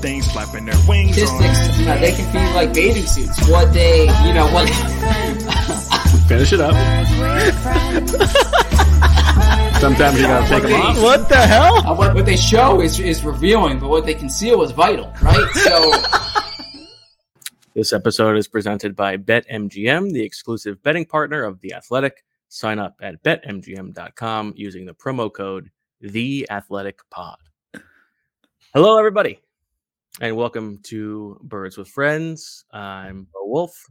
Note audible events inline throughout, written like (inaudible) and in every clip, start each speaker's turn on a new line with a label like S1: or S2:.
S1: things flapping their wings on.
S2: statistics. You know, they can be like bathing suits. What they, you know, what. (laughs)
S3: Finish it up.
S4: Birds with friends.
S3: Sometimes you gotta take them off.
S5: What the hell?
S2: Uh, what, what they show is is revealing, but what they conceal is vital, right? So, (laughs)
S3: This episode is presented by BetMGM, the exclusive betting partner of The Athletic. Sign up at betmgm.com using the promo code The Athletic Pod. Hello, everybody, and welcome to Birds with Friends. I'm Bo Wulf,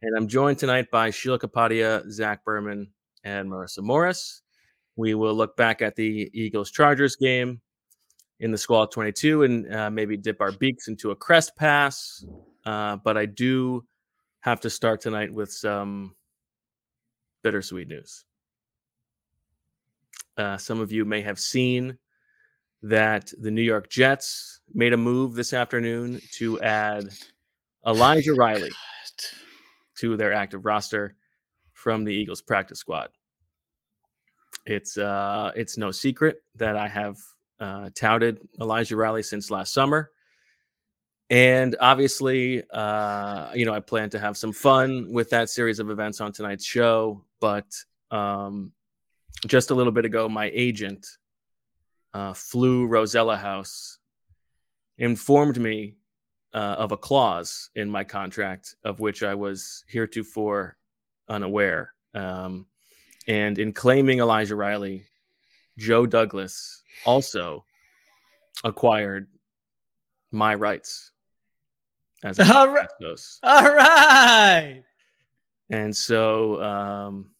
S3: and I'm joined tonight by Sheila Kapadia, Zach Berman, and Marissa Morris. We will look back at the Eagles Chargers game in the Squall 22 and uh, maybe dip our beaks into a crest pass. Uh, but I do have to start tonight with some bittersweet news. Uh, some of you may have seen that the New York Jets made a move this afternoon to add Elijah (sighs) Riley to their active roster from the Eagles practice squad. It's uh, it's no secret that I have uh, touted Elijah Riley since last summer. And obviously, uh, you know, I plan to have some fun with that series of events on tonight's show. But um, just a little bit ago, my agent, uh, flew Rosella House, informed me uh, of a clause in my contract of which I was heretofore unaware. Um, and in claiming Elijah Riley, Joe Douglas also acquired my rights as a
S6: all right. All right.
S3: And so, um,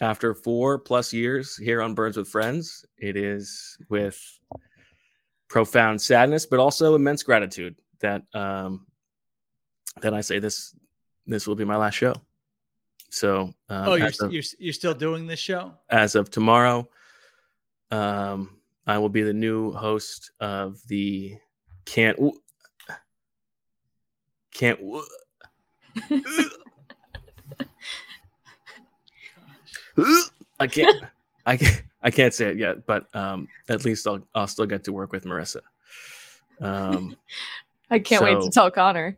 S3: after four plus years here on Birds with Friends, it is with profound sadness, but also immense gratitude that um, that I say this this will be my last show. So, um,
S6: Oh, you're,
S3: of,
S6: you're you're still doing this show?
S3: as of tomorrow, um, I will be the new host of the can't can't. (laughs) W- (laughs) I can't. I can't. I can't say it yet, but um, at least I'll I'll still get to work with Marissa. Um, (laughs)
S7: I can't wait to tell Connor.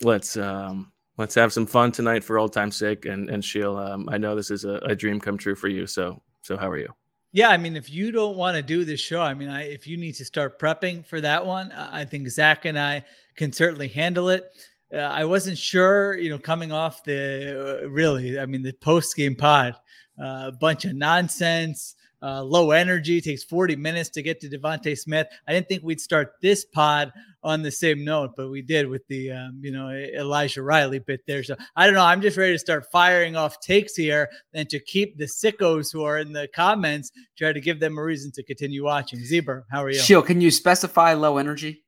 S3: let's um, let's have some fun tonight for old time's sake. And and Sheil, um, I know this is a, a dream come true for you. So so how are you?
S6: Yeah, I mean, if you don't want to do this show, I mean, I, if you need to start prepping for that one, I I think Zach and I can certainly handle it. Uh, I wasn't sure, you know, coming off the uh, really, I mean, the post game pod, uh, a bunch of nonsense, uh, low energy. Takes 40 minutes to get to DeVonta Smith. I didn't think we'd start this pod on the same note, but we did with the um, you know Elijah Riley bit there. So I don't know. I'm just ready to start firing off takes here and to keep the sickos who are in the comments try to give them a reason to continue watching. Zebra, how are you?
S7: Shield, can you specify low energy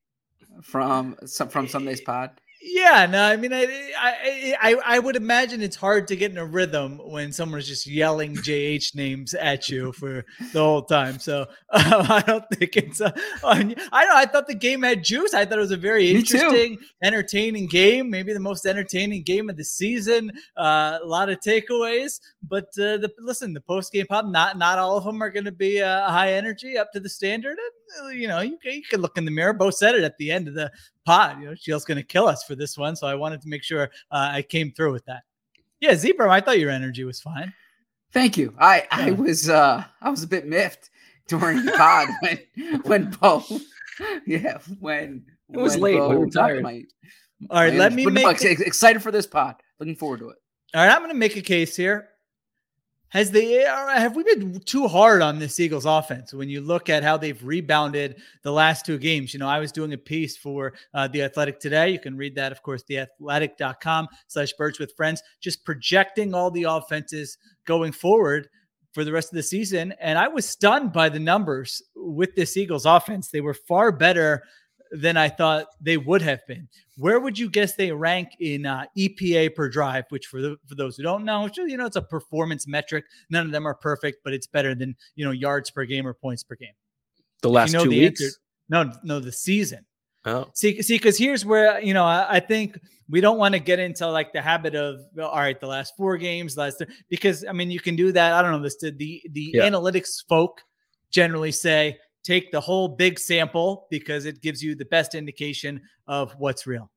S7: from from Sunday's pod?
S6: Yeah, no, I mean, I, I, I, I would imagine it's hard to get in a rhythm when someone's just yelling JH names at you for the whole time. So um, (laughs) I don't think it's. Uh, I know. I thought the game had juice. I thought it was a very interesting, entertaining game. Maybe the most entertaining game of the season. Uh, a lot of takeaways, but uh, the listen, the post game pop. not not all of them are going to be uh, high energy up to the standard. And, uh, you know, you can, you can look in the mirror. Bo said it at the end of the pod. You know, Shield's going to kill us for this one, so I wanted to make sure uh, I came through with that. Yeah, Zebra, I thought your energy was fine.
S7: Thank you. I I was uh I was a bit miffed during the pod (laughs) when when Bo yeah when
S3: It was
S7: when
S3: late.
S7: Bo
S3: We were tired.
S7: my-
S6: All right,
S7: my
S6: let
S7: energy.
S6: me
S7: But
S6: make.
S7: no, ex- excited for this pod. Looking forward to it.
S6: All right, I'm going to make a case here. Has the have we been too hard on this Eagles offense when you look at how they've rebounded the last two games? You know, I was doing a piece for uh, the Athletic today. You can read that, of course, theathletic.com slash birds with friends, just projecting all the offenses going forward for the rest of the season. And I was stunned by the numbers with this Eagles offense. They were far better than I thought they would have been. Where would you guess they rank in uh, EPA per drive? Which, for the, for those who don't know, just, you know, it's a performance metric. None of them are perfect, but it's better than you know yards per game or points per game.
S3: The last
S6: you know
S3: two
S6: the
S3: weeks.
S6: answer- No, no, the season.
S3: Oh,
S6: See, see, because here's where you know I, I think we don't want to get into like the habit of all right, the last four games, last because I mean you can do that. I don't know this. The the, the
S3: Yeah.
S6: analytics folk generally say take the whole big sample because it gives you the best indication of what's real.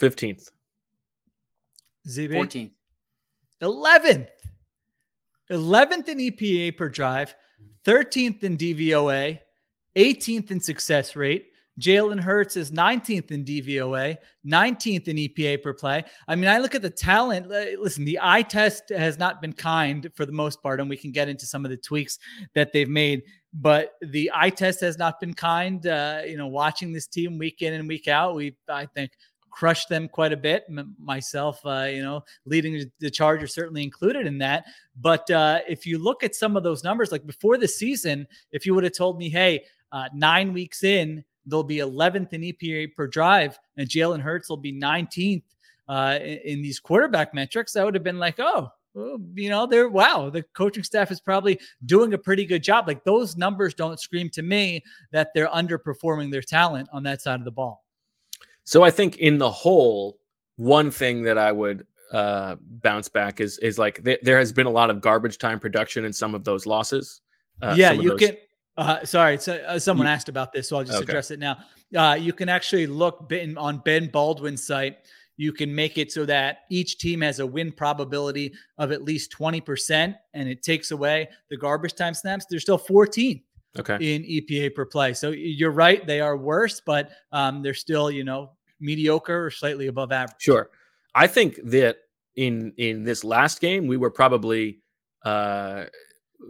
S3: 15th.
S6: ZB
S7: 14.
S6: 11th. 11th in EPA per drive, 13th in DVOA, 18th in success rate. Jalen Hurts is 19th in DVOA, 19th in EPA per play. I mean, I look at the talent. Listen, the eye test has not been kind for the most part, and we can get into some of the tweaks that they've made. But the eye test has not been kind. Uh, you know, watching this team week in and week out, we I think crushed them quite a bit. M- myself, uh, you know, leading the charge are certainly included in that. But uh, if you look at some of those numbers, like before the season, if you would have told me, hey, uh, nine weeks in, they'll be 11th in EPA per drive, and Jalen Hurts will be 19th uh, in, in these quarterback metrics, I would have been like, oh, you know, they're wow, the coaching staff is probably doing a pretty good job. Like those numbers don't scream to me that they're underperforming their talent on that side of the ball.
S3: So I think in the whole, one thing that I would uh, bounce back is is like th- there has been a lot of garbage time production in some of those losses. Uh,
S6: yeah, you
S3: those-
S6: can. Uh, sorry, so, uh, someone asked about this, so I'll just
S3: Okay.
S6: address it now. Uh, you can actually look ben, on Ben Baldwin's site. You can make it so that each team has a win probability of at least 20%, and it takes away the garbage time snaps. They're still 14
S3: Okay.
S6: in EPA per play. So you're right, they are worse, but um, they're still, you know, mediocre or slightly above average.
S3: Sure. I think that in in this last game we were probably uh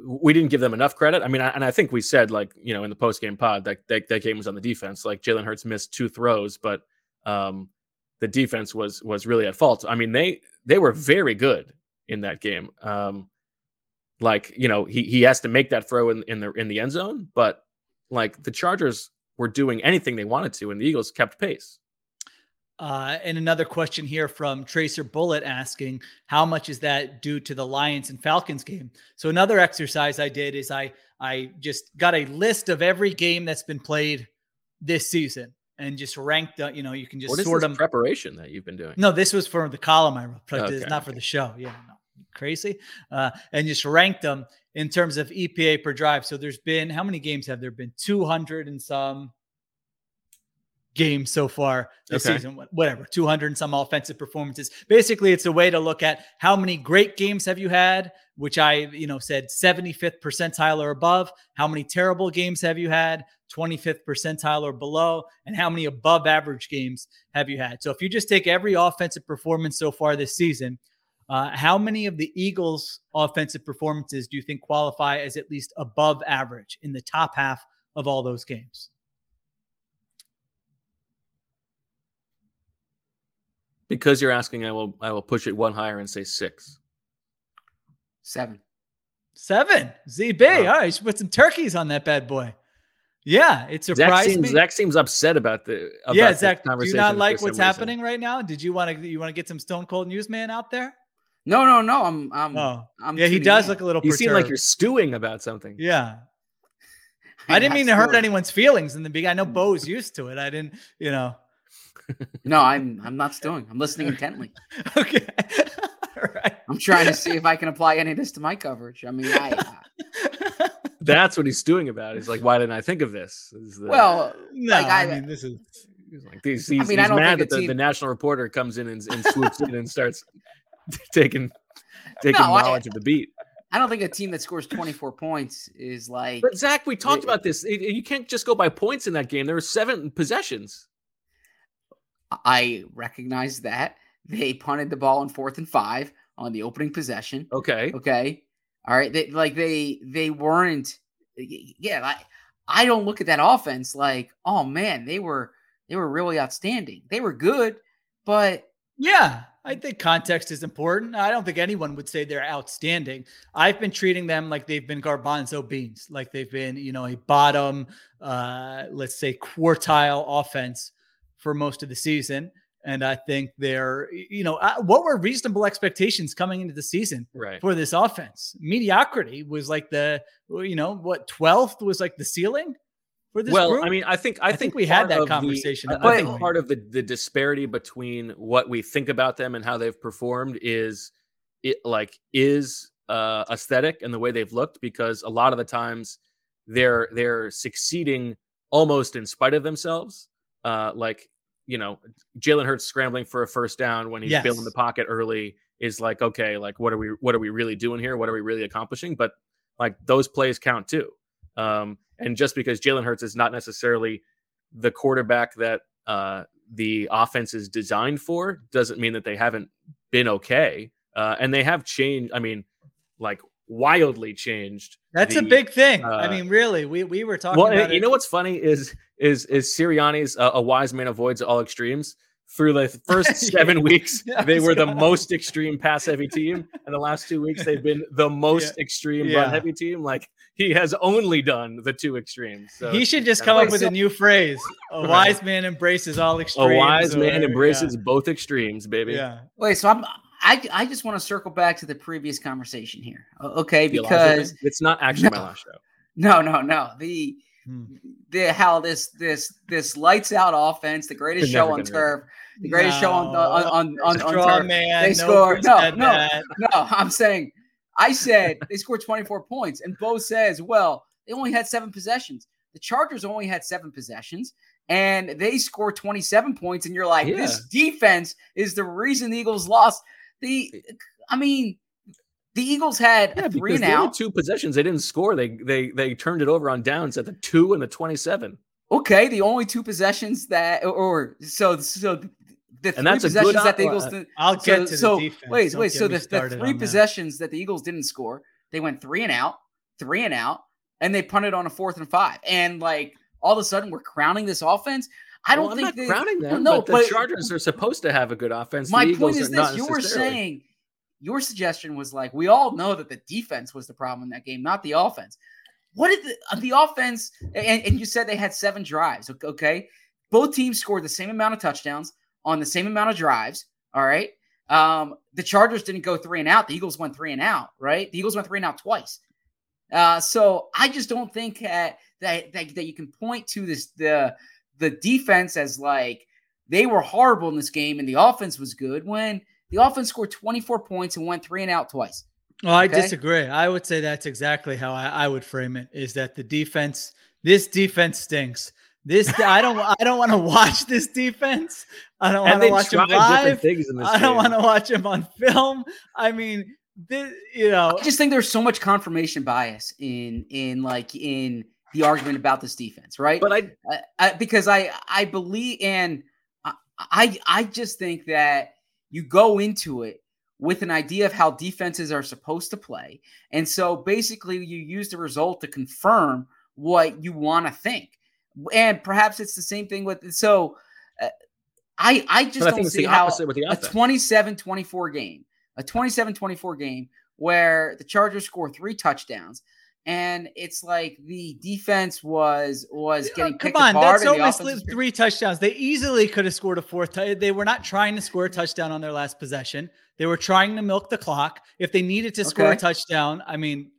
S3: we didn't give them enough credit. I mean, I, and I think we said like you know in the post game pod that, that that game was on the defense. Like Jalen Hurts missed two throws, but um the defense was was really at fault. I mean they they were very good in that game. Um like you know he he has to make that throw in in the in the end zone, but like the Chargers were doing anything they wanted to, and the Eagles kept pace.
S6: Uh, and another question here from Tracer Bullet asking, how much is that due to the Lions and Falcons game? So another exercise I did is I I just got a list of every game that's been played this season and just ranked. Uh, you know, you can just
S3: What is
S6: sort them.
S3: preparation that you've been doing?
S6: No, this was for the column I wrote, but it's
S3: Okay,
S6: not for the show. Yeah, no, crazy. Uh, and just ranked them in terms of EPA per drive. So there's been how many games have there been? 200 and some games so far this
S3: Okay.
S6: season. Whatever, 200 and some offensive performances. Basically, it's a way to look at how many great games have you had, which I, you know, said 75th percentile or above. How many terrible games have you had? 25th percentile or below, and how many above average games have you had? So if you just take every offensive performance so far this season, Uh, how many of the Eagles' offensive performances do you think qualify as at least above average in the top half of all those games?
S3: Because you're asking, I will I will push it one higher and say six.
S7: Seven.
S6: Seven. ZB.
S3: Wow.
S6: All right, you should put some turkeys on that bad boy. Yeah, it
S3: Zach
S6: surprised
S3: seems,
S6: me.
S3: Zach seems upset about the about
S6: yeah,
S3: this
S6: Zach, do you
S3: conversation
S6: not like what's happening right now? Did you want to you want to get some Stone Cold Newsman out there?
S7: No, no, no. I'm. I'm.
S6: Oh,
S7: I'm
S6: yeah, he does
S7: in.
S6: look a little.
S3: You seem like you're stewing about something.
S6: Yeah, (laughs) I didn't mean to hurt anyone's feelings in the beginning. I know mm. Bo's used to it. I didn't, you know.
S7: No, I'm. I'm not stewing. I'm listening intently. (laughs)
S6: Okay, (laughs) all right.
S7: I'm trying to see if I can apply any of this to my coverage. I mean, I. uh, (laughs)
S3: That's what he's stewing about. He's like, why didn't I think of this? Is the-
S7: well,
S6: no,
S7: Like,
S6: I,
S7: I-
S6: mean this is
S3: he's like, he's, he's,
S7: mean, I
S3: he's
S7: don't
S3: mad
S7: think
S3: that
S7: a
S3: the, the national reporter comes in and, and swoops in and starts taking taking
S7: No, I-
S3: knowledge of the beat.
S7: I don't think a team that scores 24 points is like.
S3: But Zach, we talked
S7: It-
S3: about this. It- you can't just go by points in that game. There were seven possessions.
S7: I recognize that they punted the ball in fourth and five on the opening possession.
S3: Okay.
S7: Okay. All right. They like they they weren't yeah, I I don't look at that offense like, oh man, they were they were really outstanding. They were good, but
S6: Yeah, I think context is important. I don't think anyone would say they're outstanding. I've been treating them like they've been garbanzo beans, like they've been, you know, a bottom, uh, let's say quartile offense for most of the season. And I think they're, you know, what were reasonable expectations coming into the season
S3: Right.
S6: for this offense? Mediocrity was like the, you know, what 12th was like the ceiling for this
S3: well,
S6: group?
S3: I mean, I think I,
S6: I
S3: think,
S6: think we had that
S3: of the-
S6: conversation
S3: I-
S6: at
S3: I
S7: one
S3: think part of the the disparity between what we think about them and how they've performed is it like is uh aesthetic and the way they've looked because a lot of the times they're they're succeeding almost in spite of themselves. Uh like you know, Jalen Hurts scrambling for a first down when he's
S6: Yes.
S3: building the pocket early is like, okay, like what are we what are we really doing here? What are we really accomplishing? But like those plays count too. Um, and just because Jalen Hurts is not necessarily the quarterback that uh, the offense is designed for, doesn't mean that they haven't been okay. Uh, and they have changed. I mean, like wildly changed.
S6: That's a big thing. I
S3: uh,
S6: mean, really, we, we were talking
S3: Well,
S6: about
S3: and you
S6: it.
S3: know what's funny is is is Sirianni's uh, a wise man avoids all extremes. Through the (laughs) first seven weeks, (laughs)
S6: Yeah, I
S3: they were the (laughs) most extreme pass heavy team, and the last two weeks they've been the most extreme
S6: Yeah.
S3: run heavy team. Like he has only done the two extremes. So
S6: he should just
S3: kinda
S6: come
S3: like-
S6: up with a new phrase. A wise man embraces all extremes.
S3: a
S6: extremes.
S3: wise man
S6: or-
S3: embraces both extremes, baby.
S6: Yeah.
S7: wait, so I'm I I just want to circle back to the previous conversation here. Okay, because
S3: it's not actually my last show.
S7: no, no, no. The
S6: Hmm.
S7: the how this this this lights out offense, the greatest show on
S3: gonna
S7: turf, the greatest show on
S6: No,
S7: on on, on, on turf.
S6: man.
S7: They
S6: no
S7: score- no, no.
S6: that.
S7: No, I'm saying I said they scored 24 points, and Bo says, well, they only had seven possessions. The Chargers only had seven possessions, and they scored 27 points, and you're like, this defense is the reason the Eagles lost. The, I mean, the Eagles had
S3: Yeah,
S7: three
S3: because
S7: and out.
S3: two possessions they didn't score. They they they turned it over on downs at the two and the twenty-seven.
S7: Okay, the only two possessions that, or, or so so the three
S3: And that's a good
S7: possessions that the Eagles. did,
S6: I'll
S7: so,
S6: get to
S7: so
S6: the defense.
S7: wait,
S6: Don't
S7: wait. So the, the three
S6: on that.
S7: possessions that the Eagles didn't score, they went three and out, three and out, and they punted on a fourth and five. And like all of a sudden, we're crowning this offense. I don't
S3: Well,
S7: think they,
S3: crowning them.
S7: No,
S3: but the
S7: but
S3: Chargers are supposed to have a good offense.
S7: my point
S3: Eagles
S7: is this: you were saying your suggestion was like we all know that the defense was the problem in that game, not the offense. What did the, uh, the offense? And, and you said they had seven drives. ok- Okay, both teams scored the same amount of touchdowns on the same amount of drives. All right. Um, the Chargers didn't go three and out. The Eagles went three and out. Right. The Eagles went three and out twice. Uh, so I just don't think that, that that that you can point to this the the defense as like they were horrible in this game and the offense was good when the offense scored 24 points and went three and out twice.
S6: Well, I
S7: Okay.
S6: disagree. I would say that's exactly how I, I would frame it. Is that the defense? This defense stinks. This I don't. I don't want to watch this defense. I don't want to watch him
S3: tried
S6: live.
S3: things in this
S6: I don't want to watch him on film. I mean, this, you know,
S7: I just think there's so much confirmation bias in in like in the argument about this defense, right?
S3: But I
S7: I, I, because I I believe and I, I just think that you go into it with an idea of how defenses are supposed to play. And so basically, you use the result to confirm what you want to think. And perhaps it's the same thing with so. Uh, I, I just
S3: I
S7: don't see how a
S3: offense.
S7: 27-24 game, a 27-24 game where the Chargers score three touchdowns and it's like the defense was was getting
S6: Come
S7: picked
S6: on,
S7: apart
S6: that's almost three touchdowns. They easily could have scored a fourth. tou- they were not trying to score a touchdown on their last possession. They were trying to milk the clock. If they needed to score a touchdown, I mean,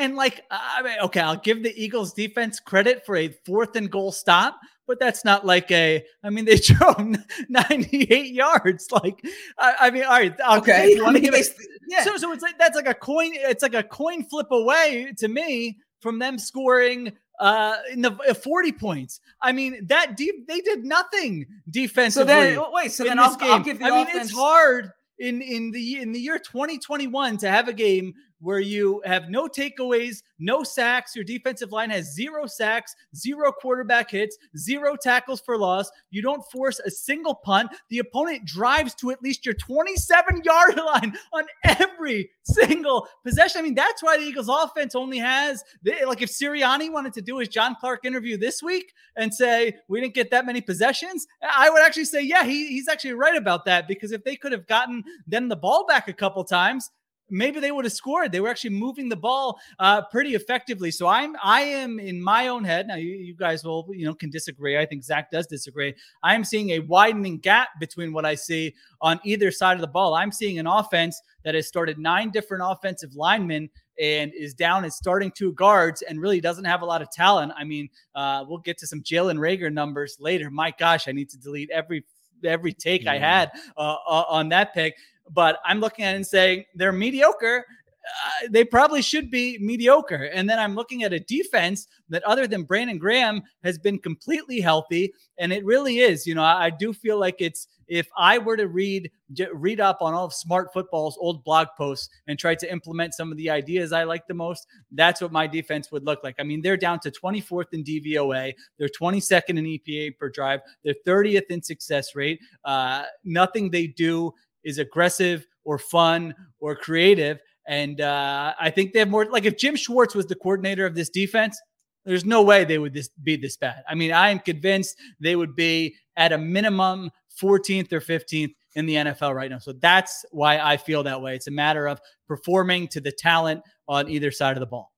S6: and like, I mean, okay, I'll give the Eagles defense credit for a fourth and goal stop, but that's not like a. I mean, (laughs) they drove 98 yards. Like, I, I mean, all right, I'll,
S7: Okay, (laughs) I mean,
S6: give it,
S7: they- yeah.
S6: so, so it's like that's like a coin. It's like a coin flip away to me from them scoring uh in the uh, 40 points. I mean, that deep they did nothing
S7: so
S6: defensively.
S7: then wait, so then I'll. I'll give the
S6: I mean, it's hard in in the in the year 2021 to have a game where you have no takeaways, no sacks. Your defensive line has zero sacks, zero quarterback hits, zero tackles for loss. You don't force a single punt. The opponent drives to at least your 27 yard (laughs) line on every single possession. I mean, that's why the Eagles offense only has like if Sirianni wanted to do his John Clark interview this week and say we didn't get that many possessions, I would actually say, yeah, he, he's actually right about that because if they could have gotten them the ball back a couple times, maybe they would have scored. They were actually moving the ball uh, pretty effectively. So I'm I am in my own head. Now you, you guys will you know can disagree. I think Zach does disagree. I am seeing a widening gap between what I see on either side of the ball. I'm seeing an offense that has started nine different offensive linemen and is down at starting two guards and really doesn't have a lot of talent. I mean, uh, we'll get to some Jalen Reagor numbers later. My gosh, I need to delete every every take I had uh, uh, on that pick. But I'm looking at it and saying they're mediocre. Uh, they probably should be mediocre. And then I'm looking at a defense that, other than Brandon Graham, has been completely healthy. And it really is. You know, I, I do feel like it's if I were to read read up on all of Smart Football's old blog posts and try to implement some of the ideas I like the most, that's what my defense would look like. I mean, they're down to 24th in DVOA, they're 22nd in EPA per drive, they're 30th in success rate. Uh, nothing they do is aggressive or fun or creative. And uh, I think they have more. Like if Jim Schwartz was the coordinator of this defense, there's no way they would this, be this bad. I mean, I am convinced they would be at a minimum 14th or 15th in the NFL right now. So that's why I feel that way. It's a matter of performing to the talent on either side of the ball.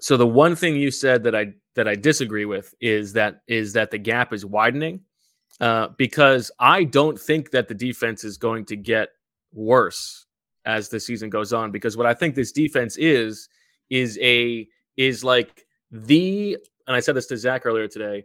S3: So the one thing you said that I that I disagree with is that is that the gap is widening uh, because I don't think that the defense is going to get worse as the season goes on. Because what I think this defense is is a is like the and I said this to Zach earlier today.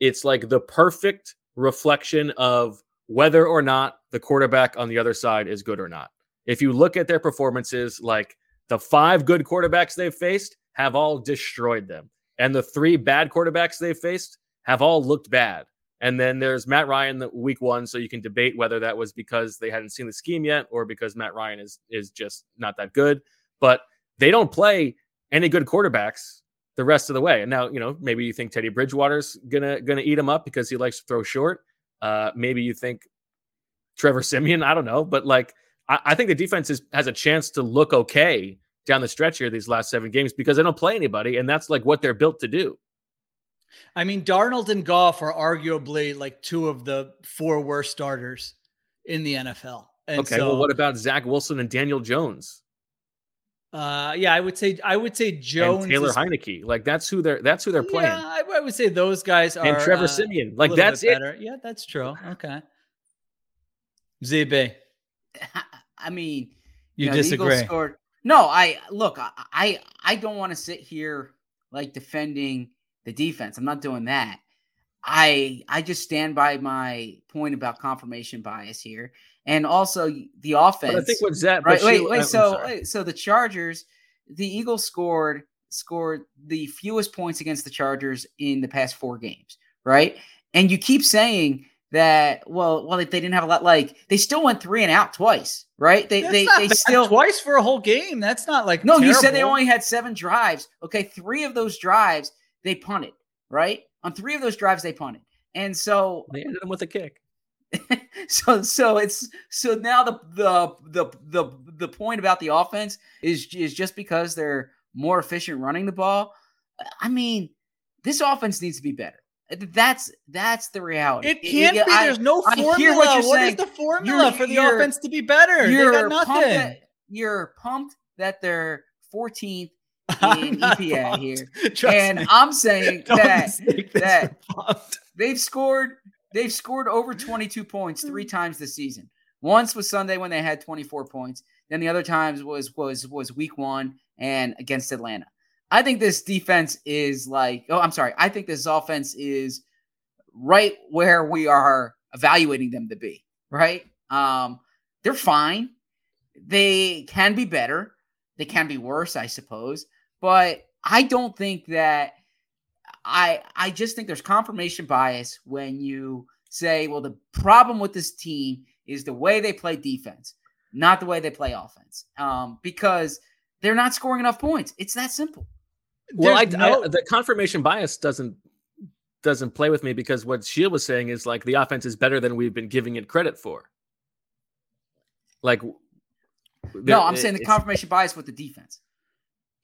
S3: It's like the perfect reflection of whether or not the quarterback on the other side is good or not. If you look at their performances, like the five good quarterbacks they've faced have all destroyed them. And the three bad quarterbacks they've faced have all looked bad. And then there's Matt Ryan the week one, so you can debate whether that was because they hadn't seen the scheme yet or because Matt Ryan is is just not that good. But they don't play any good quarterbacks the rest of the way. And now, you know, maybe you think Teddy Bridgewater's gonna gonna eat him up because he likes to throw short. Uh, maybe you think Trevor Siemian, I don't know, but like I, think the defense is, has a chance to look okay down the stretch here these last seven games because they don't play anybody, and that's like what they're built to do.
S6: I mean, Darnold and Goff are arguably like two of the four worst starters in the NFL. And
S3: okay,
S6: so,
S3: well, what about Zach Wilson and Daniel Jones
S6: Uh, yeah, I would say I would say Jones
S3: and Taylor
S6: is-
S3: Heinicke? Like that's who they're that's who they're playing.
S6: Yeah, I, I would say those guys are
S3: and Trevor
S6: uh, Siemian,
S3: like that's it.
S6: better. Yeah, that's true. Okay, ZB, (laughs)
S7: I mean,
S6: you
S7: know,
S6: disagree?
S7: Scored, no, I look. I I, I don't want to sit here like defending the defense. I'm not doing that. I I just stand by my point about confirmation bias here, and also the offense.
S3: But I think what's that?
S7: right? Wait,
S3: she-
S7: wait.
S3: I'm
S7: So wait, so the Chargers, the Eagles scored scored the fewest points against the Chargers in the past four games, right? And you keep saying that. Well, well, they, didn't have a lot. Like they still went three and out twice, right? They
S6: That's
S7: they they
S6: bad.
S7: still
S6: twice for a whole game. That's not like
S7: no. You said they only had seven drives. Okay, three of those drives they punted, right? On three of those drives they punted, and so
S3: they ended them with a kick. (laughs)
S7: so so it's so now the the the the the point about the offense is is just because they're more efficient running the ball. I mean, this offense needs to be better. That's that's the reality.
S6: It can't
S7: I-
S6: be. There's no
S7: I
S6: formula.
S7: hear what you're
S6: What is
S7: saying.
S6: the formula
S7: You're-
S6: for the offense to be better?
S7: You're
S6: got
S7: pumped
S6: nothing.
S7: that you're pumped that they're 14th (laughs) In EPA here, (laughs)
S6: Trust
S7: and
S6: me.
S7: I'm saying (laughs)
S6: Don't
S7: that that- they've scored they've scored over 22 points three times this season. Once was Sunday when they had 24 points. Then the other times was was was week 1 and against Atlanta. I think this defense is like oh I'm sorry. I think this offense is right where we are evaluating them to be, right? Um they're fine. They can be better. They can be worse, I suppose, but I don't think that I I just think there's confirmation bias when you say, well, the problem with this team is the way they play defense, not the way they play offense. Um, because they're not scoring enough points. It's that simple.
S3: Well, I,
S6: no-
S3: I, the confirmation bias doesn't doesn't play with me because what Sheil was saying is like the offense is better than we've been giving it credit for. Like,
S7: no, I'm saying the confirmation bias with the defense.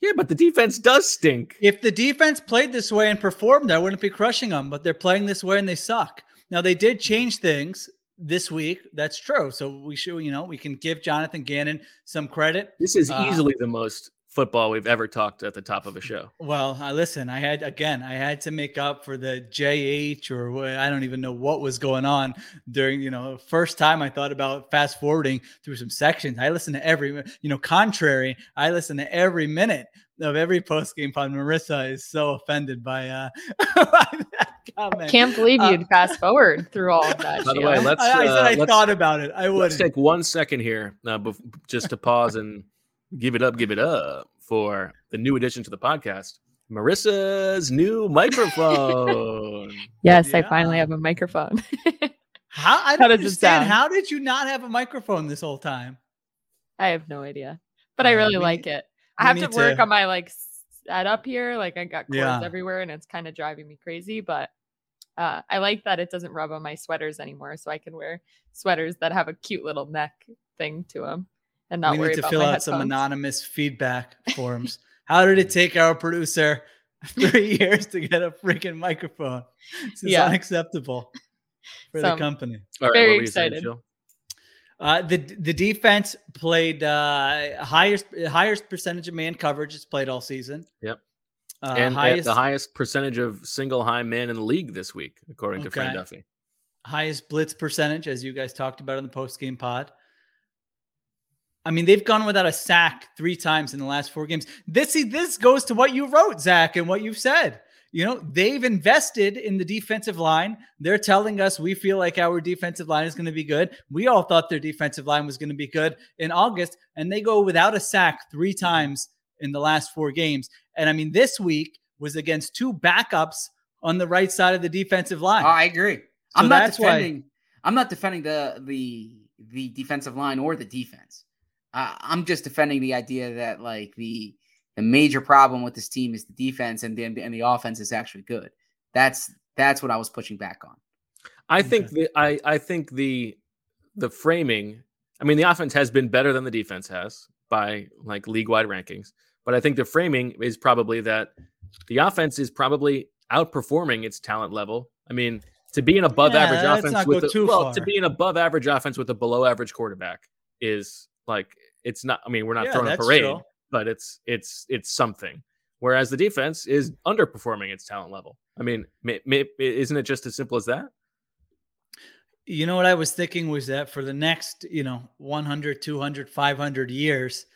S3: Yeah, but the defense does stink.
S6: If the defense played this way and performed, I wouldn't be crushing them. But they're playing this way and they suck. Now they did change things this week. That's true. So we should, you know, we can give Jonathan Gannon some credit.
S3: This is
S6: Uh,
S3: easily the most football we've ever talked at the top of a show.
S6: Well, I listen. I had again. I had to make up for the JH or what, I don't even know what was going on during. You know, first time I thought about fast forwarding through some sections. I listened to every. You know, contrary. I listened to every minute of every post game pod. Marissa is so offended by uh (laughs) by that comment.
S8: Can't believe
S6: Uh,
S8: you'd fast forward through all of that.
S3: By the way, let's
S6: I, I said
S3: uh,
S6: I
S3: let's,
S6: thought about it. I
S3: let's
S6: would.
S3: take one second here uh, bef- just to pause and give it up, give it up for the new addition to the podcast, Marissa's new microphone. (laughs)
S8: yes, I finally have a microphone. (laughs)
S6: How I don't
S8: does it
S6: understand.
S8: sound?
S6: How did you not have a microphone this whole time?
S8: I have no idea, but I really
S6: we
S8: like it. I have to
S6: need
S8: work
S6: to-
S8: on my like setup here. Like I got cords
S6: Yeah.
S8: everywhere, and it's kind of driving me crazy. But uh, I like that it doesn't rub on my sweaters anymore, so I can wear sweaters that have a cute little neck thing to them, and not
S6: we
S8: worry
S6: need to
S8: about
S6: fill
S8: my
S6: out some anonymous feedback forms. How did it take our producer (laughs) three years to get a freaking microphone? This is
S8: Yeah.
S6: unacceptable for the
S8: Some-
S6: company.
S3: All right,
S8: Very
S3: what were you saying,
S8: excited.
S6: Uh, the the defense played uh, highest highest percentage of man coverage it's played all season.
S3: Yep.
S6: Uh,
S3: and
S6: highest
S3: the highest percentage of single high man in the league this week, according to Fran Duffy.
S6: highest blitz percentage, as you guys talked about in the post game pod. I mean, they've gone without a sack three times in the last four games. This see, this goes to what you wrote, Zach, and what you've said. You know, they've invested in the defensive line. They're telling us we feel like our defensive line is going to be good. We all thought their defensive line was going to be good in August, and they go without a sack three times in the last four games. And I mean, this week was against two backups on the right side of the defensive line.
S7: Oh, I agree.
S6: So
S7: I'm not
S6: that's why-
S7: defending. I'm not defending the the the defensive line or the defense. Uh, I'm just defending the idea that like the the major problem with this team is the defense, and the and the offense is actually good. That's that's what I was pushing back on.
S3: I think the I I think the the framing. I mean, the offense has been better than the defense has by like league wide rankings, but I think the framing is probably that the offense is probably outperforming its talent level. I mean, to be an above
S6: Yeah,
S3: average offense with a,
S6: too
S3: well,
S6: far.
S3: to be an above average offense with a below average quarterback is like it's not. I mean, we're not
S6: Yeah,
S3: throwing a parade,
S6: true.
S3: but it's it's it's something. Whereas the defense is underperforming its talent level. I mean, may, may, isn't it just as simple as that?
S6: You know what I was thinking was that for the next, you know, 100, 200, 500 years,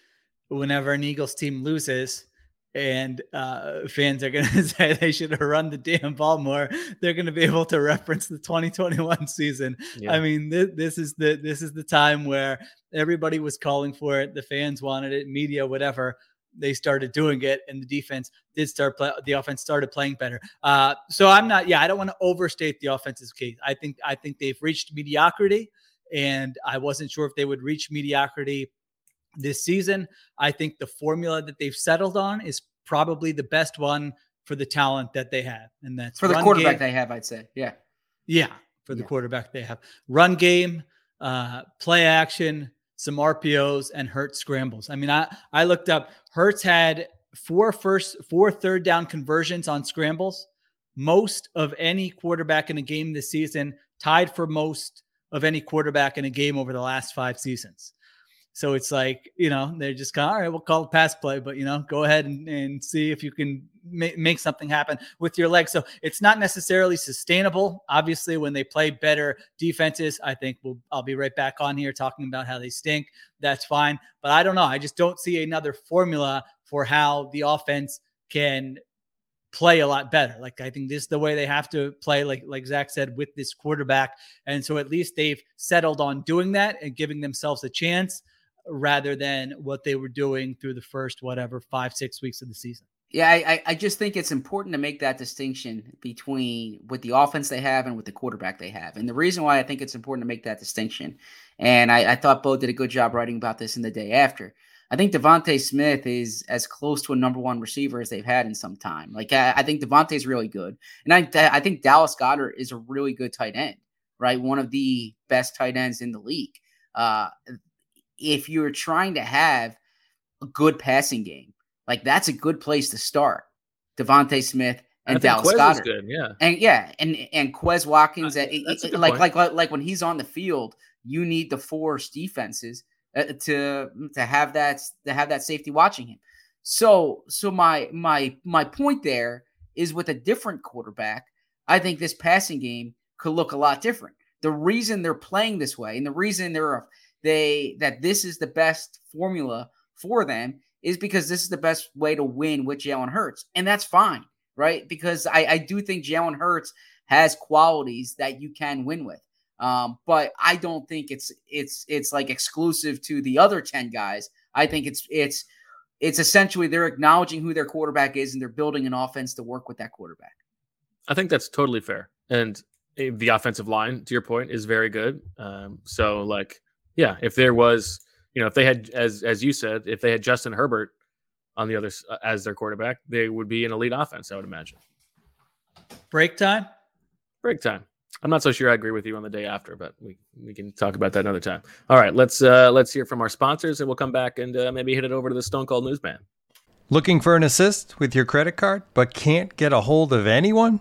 S6: whenever an Eagles team loses and uh, fans are going (laughs) to say they should have run the damn ball more, they're going to be able to reference the 2021 season.
S3: Yeah.
S6: I mean, th- this is the this is the time where everybody was calling for it, the fans wanted it, media, whatever. They started doing it, and the defense did start play. The offense started playing better. Uh, so I'm not. Yeah, I don't want to overstate the offense's case. I think I think they've reached mediocrity, and I wasn't sure if they would reach mediocrity this season. I think the formula that they've settled on is probably the best one for the talent that they have, and that's
S7: For the quarterback
S6: game.
S7: they have, I'd say. Yeah.
S6: Yeah. for the
S7: Yeah.
S6: quarterback they have. Run game, uh, play action, some RPOs, and Hurts scrambles. I mean, I I looked up. Hurts had four first, four third down conversions on scrambles, most of any quarterback in a game this season, tied for most of any quarterback in a game over the last five seasons. So it's like, you know, they're just kind of, all right, we'll call it pass play, but, you know, go ahead and, and see if you can ma- make something happen with your legs. So it's not necessarily sustainable. Obviously, when they play better defenses, I think we'll, I'll be right back on here talking about how they stink. That's fine. But I don't know. I just don't see another formula for how the offense can play a lot better. Like I think this is the way they have to play, like like Zach said, with this quarterback. And so at least they've settled on doing that and giving themselves a chance rather than what they were doing through the first whatever five six weeks of the season.
S7: Yeah, I, I- just think it's important to make that distinction between with the offense they have and with the quarterback they have. And the reason why I think it's important to make that distinction, and I, I thought Bo did a good job writing about this in the day after. I think DeVonta Smith is as close to a number one receiver as they've had in some time. Like I, I think DeVonta's really good, and I I think Dallas Goedert is a really good tight end, right? One of the best tight ends in the league. Uh, if you're trying to have a good passing game, like that's a good place to start. DeVonta Smith and Dallas
S3: Quez
S7: Goedert.
S3: good. Yeah.
S7: And yeah, and and Quez Watkins,
S3: Uh,
S7: it- it- like, like like like when he's on the field, you need the force defenses uh, to to have that to have that safety watching him. So so my my my point there is with a different quarterback, I think this passing game could look a lot different. The reason they're playing this way, and the reason they're they that this is the best formula for them is because this is the best way to win with Jalen Hurts, and that's fine, right? Because I, I do think Jalen Hurts has qualities that you can win with, um, but I don't think it's it's it's like exclusive to the other ten guys. I think it's it's it's essentially they're acknowledging who their quarterback is and they're building an offense to work with that quarterback.
S3: I think that's totally fair. And eh, the offensive line, to your point, is very good. Um, so, like, yeah, if there was, you know, if they had, as as you said, if they had Justin Herbert on the other uh, as their quarterback, they would be an elite offense. I would imagine.
S6: Break time.
S3: Break time. I'm not so sure I agree with you on the day after, but we, we can talk about that another time. All right, let's uh, let's hear from our sponsors, and we'll come back and uh, maybe hit it over to the Stone Cold Newsman.
S5: Looking for an assist with your credit card, but can't get a hold of anyone?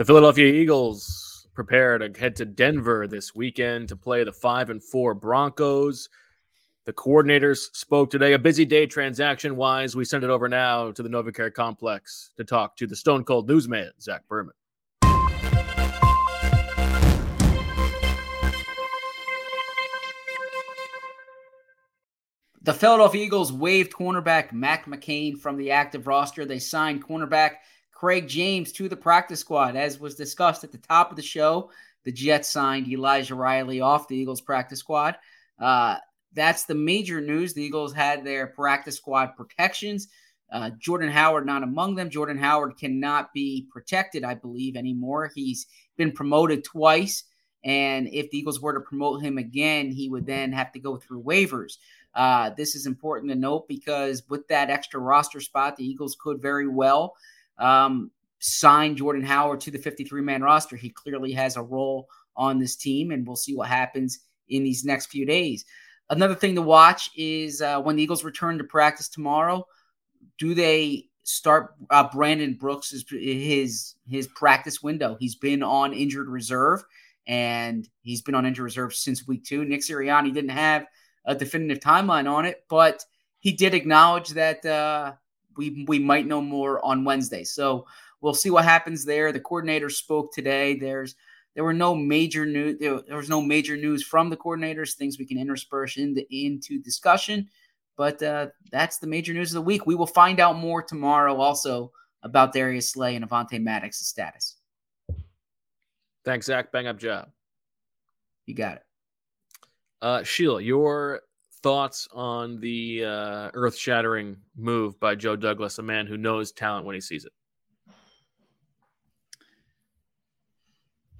S3: The Philadelphia Eagles prepare to head to Denver this weekend to play the five and four Broncos. The coordinators spoke today. A busy day transaction wise. We send it over now to the Novacare complex to talk to the Stone Cold Newsman, Zach Berman.
S7: The Philadelphia Eagles waived cornerback Mac McCain from the active roster. They signed cornerback Craig James to the practice squad. As was discussed at the top of the show, the Jets signed Elijah Riley off the Eagles practice squad. Uh, that's the major news. The Eagles had their practice squad protections. Uh, Jordan Howard not among them. Jordan Howard cannot be protected, I believe, anymore. He's been promoted twice. And if the Eagles were to promote him again, he would then have to go through waivers. Uh, this is important to note because with that extra roster spot, the Eagles could very well um, sign Jordan Howard to the 53 man roster. He clearly has a role on this team, and we'll see what happens in these next few days. Another thing to watch is uh, when the Eagles return to practice tomorrow, do they start uh, Brandon Brooks his, his practice window? He's been on injured reserve, and he's been on injured reserve since week two. Nick Sirianni didn't have a definitive timeline on it, but he did acknowledge that uh, we we might know more on Wednesday. So we'll see what happens there. The coordinator spoke today. There's there were no major news. There, there was no major news from the coordinators. Things we can intersperse into into discussion. But uh, that's the major news of the week. We will find out more tomorrow. Also about Darius Slay and Avonte Maddox's status.
S3: Thanks, Zach. Bang up job.
S7: You got it.
S3: Uh, Sheila, your thoughts on the uh, earth shattering move by Joe Douglas, a man who knows talent when he sees it?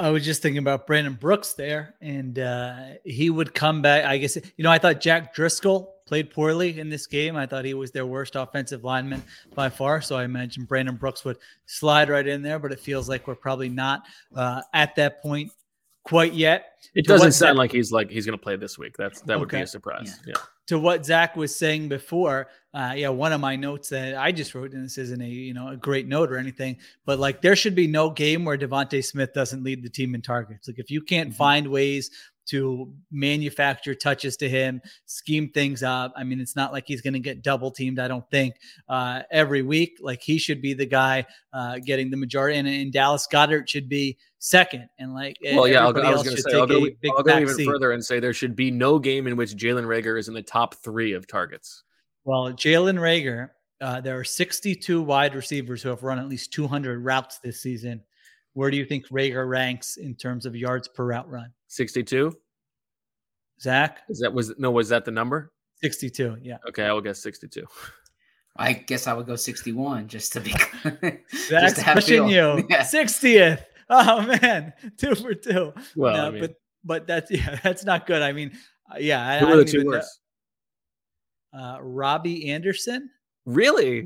S6: I was just thinking about Brandon Brooks there, and uh, he would come back. I guess you know I thought Jack Driscoll played poorly in this game. I thought he was their worst offensive lineman by far. So I imagine Brandon Brooks would slide right in there, but it feels like we're probably not uh, at that point quite yet.
S3: It
S6: To
S3: doesn't sound
S6: Zach-
S3: like he's like he's going to play this week. That's that would be a surprise. Yeah.
S6: to what Zach was saying before, uh, yeah, one of my notes that I just wrote, and this isn't a you know a great note or anything, but like there should be no game where DeVonta Smith doesn't lead the team in targets. Like if you can't find ways to manufacture touches to him, scheme things up. I mean, it's not like he's going to get double teamed. I don't think uh, every week. Like he should be the guy uh, getting the majority, and, and Dallas Goedert should be second. And like
S3: Well, yeah, I'll, I was going to say, I'll go, I'll go even
S6: seat.
S3: further and say there should be no game in which Jalen Reagor is in the top three of targets.
S6: Well, Jalen Reagor, uh, there are 62 wide receivers who have run at least 200 routes this season. Where do you think Reagor ranks in terms of yards per route run?
S3: 62?
S6: Zach?
S3: Is that was no, was that the number?
S6: 62, yeah.
S3: Okay, I will guess 62.
S7: I guess I would go 61 just to be. (laughs) just
S6: That's
S7: to
S6: pushing
S7: feel.
S6: you. (laughs)
S7: Yeah.
S6: 60th. Oh man, two for two.
S3: Well,
S6: No,
S3: I mean-
S6: but but that's (laughs) yeah, that's not good. I mean, uh, yeah, I,
S3: Who
S6: I
S3: are the two worst?
S6: Uh, Robbie Anderson.
S3: Really?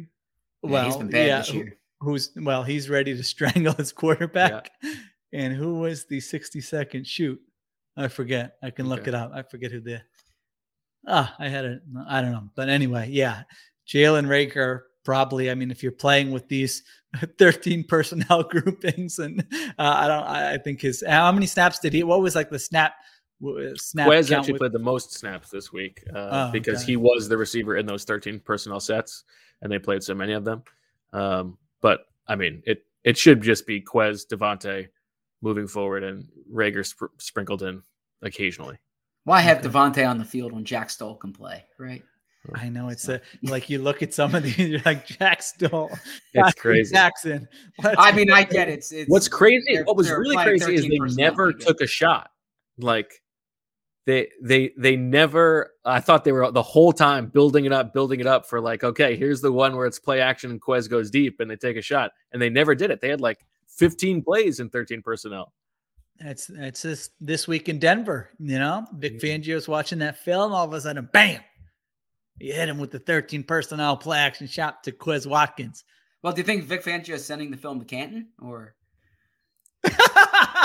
S7: Yeah,
S6: Well,
S7: he's been bad
S6: yeah,
S7: this
S6: who- who's well, he's ready to strangle his quarterback. And who was the 60 second shoot? I forget. I can look it up. I forget who the ah, I had it. I don't know. But anyway, yeah. Jalen Reagor probably. I mean, if you're playing with these (laughs) 13 personnel (laughs) groupings, and uh, I don't, I think his how many snaps did he? What was like the snap? Snap
S3: Quez actually
S6: with-
S3: played the most snaps this week uh,
S6: Oh,
S3: because
S6: okay.
S3: he was the receiver in those 13 personnel sets, and they played so many of them. Um, but I mean, it it should just be Quez, DeVonta moving forward, and Reagor sp- sprinkled in occasionally.
S7: Why have DeVonta on the field when Jack Stoll can play, right?
S6: I know it's a, like you look at some of these, (laughs) you're like Jack Stoll,
S3: It's
S6: Josh
S3: crazy.
S6: Jackson.
S7: I mean. I get it. It's, it's
S3: What's crazy?
S7: they're-
S3: What was really crazy is they never
S7: I get it.
S3: took a shot. Like they they they never. I thought they were the whole time building it up, building it up for like, okay, here's the one where it's play action and Quez goes deep and they take a shot, and they never did it. They had like 15 plays in 13 personnel.
S6: It's it's just this week in Denver, you know. Vic Fangio's watching that film, all of a sudden, bam! You hit him with the 13 personnel play action shot to Quez Watkins.
S7: Well, do you think Vic Fangio is sending the film to Canton or (laughs)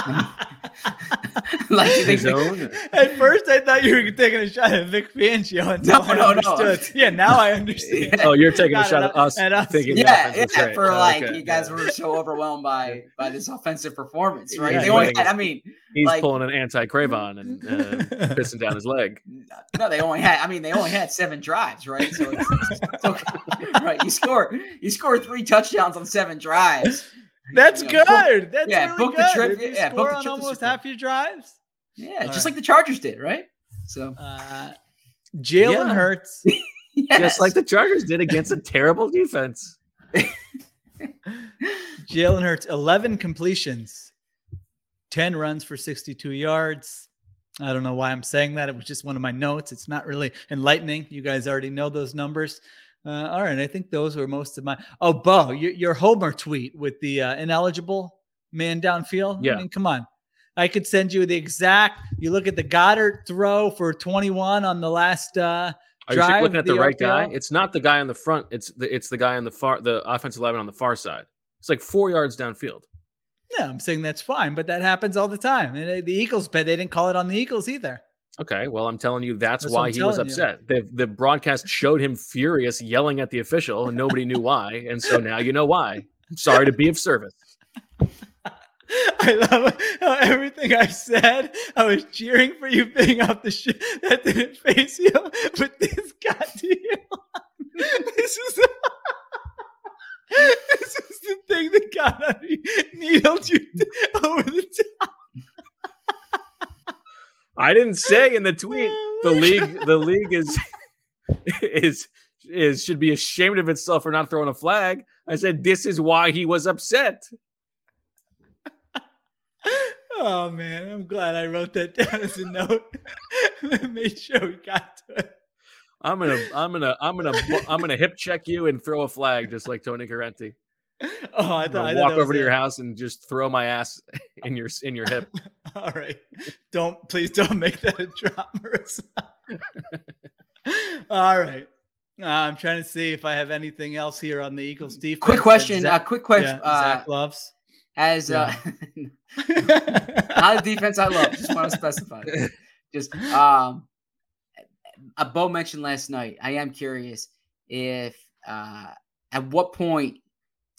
S7: (laughs) like? Do
S3: His
S7: Vic-
S3: own?
S6: At first, I thought you were taking a shot at Vic Fangio until
S7: No,
S6: I
S7: no, no.
S6: understood. Yeah, now I understand.
S3: Oh, you're taking a shot at us,
S6: at us.
S3: thinking
S7: Yeah,
S3: offense was
S7: yeah,
S3: great.
S7: for
S3: Oh,
S7: like
S3: okay.
S7: you guys were so overwhelmed by by this offensive performance, right?
S6: Yeah,
S7: they only
S3: was.
S7: had, I mean,
S3: He's
S7: like-
S3: pulling an anti Cravon and uh, (laughs) pissing down his leg.
S7: no, they only had. I mean, they only had seven drives, right? So it's, it's okay, (laughs) right? You score, you score three touchdowns on seven drives.
S6: That's
S7: You know, book-
S6: good. That's
S7: yeah,
S6: really
S7: book the
S6: good.
S7: trip-
S6: If you
S7: yeah, book
S6: score
S7: the
S6: on
S7: trip to
S6: almost half your drives.
S7: Yeah,
S6: All
S7: just
S6: right.
S7: like the Chargers did, right? So
S6: Uh, Jalen
S3: Yeah.
S6: Hurts. (laughs)
S7: yes.
S3: Just like the Chargers did against a (laughs) terrible defense. (laughs)
S6: Jalen Hurts, 11 completions, 10 runs for 62 yards. I don't know why I'm saying that. It was just one of my notes. It's not really enlightening. You guys already know those numbers. Uh, all right. I think those were most of my. Oh, Bo, your, your Homer tweet with the uh, ineligible man downfield.
S3: Yeah.
S6: I mean, come on. I could send you the exact. You look at the Goedert throw for 21 on the last uh,
S3: Are you looking at the, right guy? It's not the guy on the front. It's the it's the guy on the far the offensive lineman on the far side. It's like four yards downfield.
S6: Yeah, I'm saying that's fine, but that happens all the time. And uh, the Eagles bet they didn't call it on the Eagles either.
S3: Okay, well, I'm telling you that's,
S6: That's
S3: why he was
S6: you.
S3: upset. The the broadcast showed him furious, yelling at the official, and nobody knew why. And so now you know why. I'm sorry to be of service. (laughs)
S6: I love how everything I said. I was cheering for you being off the shit that didn't face you, but this got to you. (laughs) This is (laughs) this is the thing that got on you, needled you over the top.
S3: I didn't say in the (laughs) tweet the league the league is (laughs) is is should be ashamed of itself for not throwing a flag. I said this is why he was upset. (laughs)
S6: Oh man, I'm glad I wrote that down as a note. Made sure we got to it.
S3: I'm gonna I'm gonna I'm gonna I'm gonna hip check you and throw a flag just like Tony Corrente. (laughs)
S6: Oh, I thought, I
S3: gonna
S6: thought
S3: walk over to your house and just throw my ass (laughs) in your in your hip. (laughs)
S6: All right. Don't please don't make that a drop, Marissa. All right. Uh, I'm trying to see if I have anything else here on the Eagles defense.
S7: Quick question.
S6: Zach-
S7: uh, quick question.
S6: yeah,
S7: uh,
S6: Zach loves.
S7: as uh, not a defense I love. Just want to specify. Just um, a Bo mentioned last night. I am curious if uh, at what point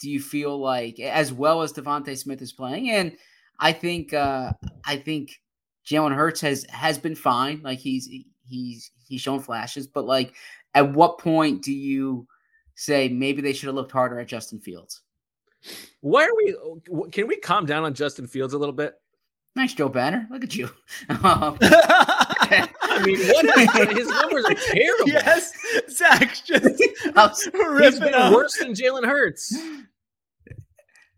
S7: do you feel like, as well as DeVonta Smith is playing, and I think uh, I think Jalen Hurts has has been fine. Like he's he's he's shown flashes, but like, at what point do you say maybe they should have looked harder at Justin Fields?
S3: Why are we? Can we calm down on Justin Fields a little bit?
S7: Nice, Joe Banner. Look at you. (laughs) Um,
S3: I mean, what his numbers are (laughs) terrible.
S6: Yes, Zach's just (laughs)
S3: He's
S6: ripping
S3: been
S6: off.
S3: worse than Jalen Hurts.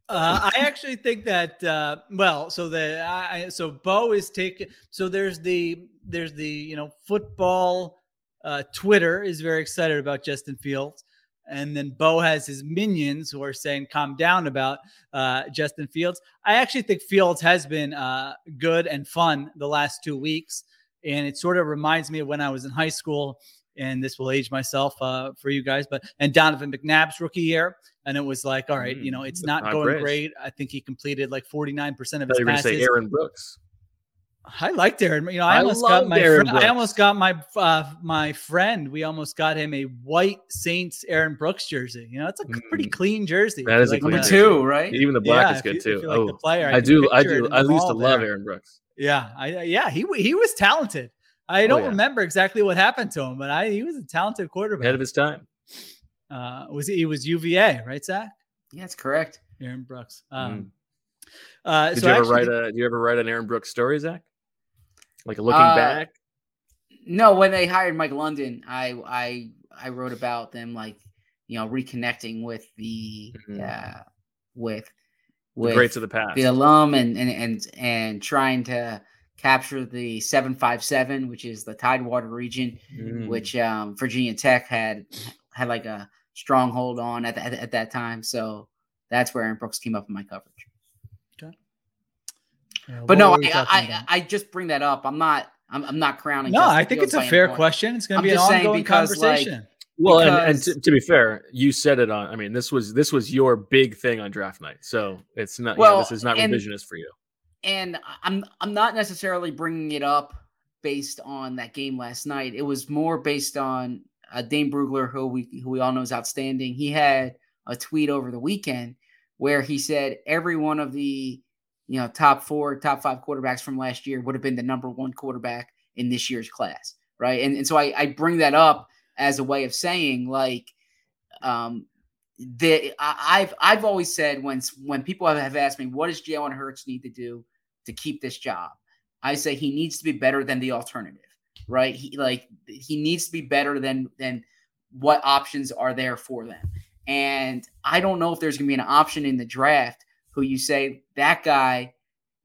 S6: Uh, I actually think that uh, well, so the I, so Bo is taking so there's the there's the you know football uh, Twitter is very excited about Justin Fields, and then Bo has his minions who are saying calm down about uh, Justin Fields. I actually think Fields has been uh, good and fun the last two weeks, and it sort of reminds me of when I was in high school. And this will age myself uh, for you guys, but and Donovan McNabb's rookie year, and it was like, all right, you know, it's not
S3: not
S6: going
S3: great.
S6: great. I think he completed like forty nine percent of his
S3: you were
S6: passes.
S3: say Aaron Brooks.
S6: I liked Aaron. You know, I,
S3: I
S6: almost got my
S3: Aaron
S6: friend,
S3: Brooks.
S6: I almost got my uh, my friend. We almost got him a white Saints Aaron Brooks jersey. You know, it's a c- pretty clean jersey.
S3: That is That
S6: if
S3: is
S6: you
S3: a
S6: like
S3: clean
S6: that.
S7: two, right?
S3: Even the black
S6: Yeah,
S3: is
S6: if
S3: good
S6: you- if
S3: too.
S6: you like the
S3: oh,
S6: player, I
S3: I do. I do. I used to love
S6: there.
S3: Aaron Brooks.
S6: Yeah, I yeah he he was talented. I
S3: Oh,
S6: don't
S3: yeah.
S6: remember exactly what happened to him, but I he was a talented quarterback.
S3: Ahead of his time.
S6: uh, was he, he was UVA, right, Zach?
S7: Yeah, that's correct.
S6: Aaron Brooks. Um,
S3: Mm.
S6: uh,
S3: Did
S6: so
S3: you ever
S6: actually-
S3: write a? Do you ever write an Aaron Brooks story, Zach? Like looking
S7: Uh,
S3: back.
S7: No, when they hired Mike London, I I I wrote about them like you know reconnecting with the uh, with with
S3: greats of the past.
S7: the alum, and and and and trying to capture the seven five seven, which is the Tidewater region,
S3: Mm.
S7: which um, Virginia Tech had had like a stronghold on at, at at that time. So that's where Aaron Brooks came up in my coverage.
S6: Uh,
S7: But no, I, I. I just bring that up. I'm not. I'm, I'm not crowning.
S6: No,
S7: Justin
S6: I think
S7: Fields
S6: it's a fair
S7: point.
S6: question. It's going to be an ongoing
S7: because, like,
S6: conversation.
S3: Well, and, and to, to be fair, you said it on. I mean, this was this was your big thing on draft night, so it's not. Well,
S7: Well,
S3: this is not
S7: and-
S3: revisionist for you.
S7: And I'm I'm not necessarily bringing it up based on that game last night. It was more based on uh, Dane Brugler, who we who we all know is outstanding. He had a tweet over the weekend where he said every one of the you know top four, top five quarterbacks from last year would have been the number one quarterback in this year's class, right? And and so I, I bring that up as a way of saying like um the I, I've I've always said when when people have, have asked me what does Jalen Hurts need to do to keep this job, I say he needs to be better than the alternative, right? He like he needs to be better than than what options are there for them. And I don't know if there's going to be an option in the draft who you say that guy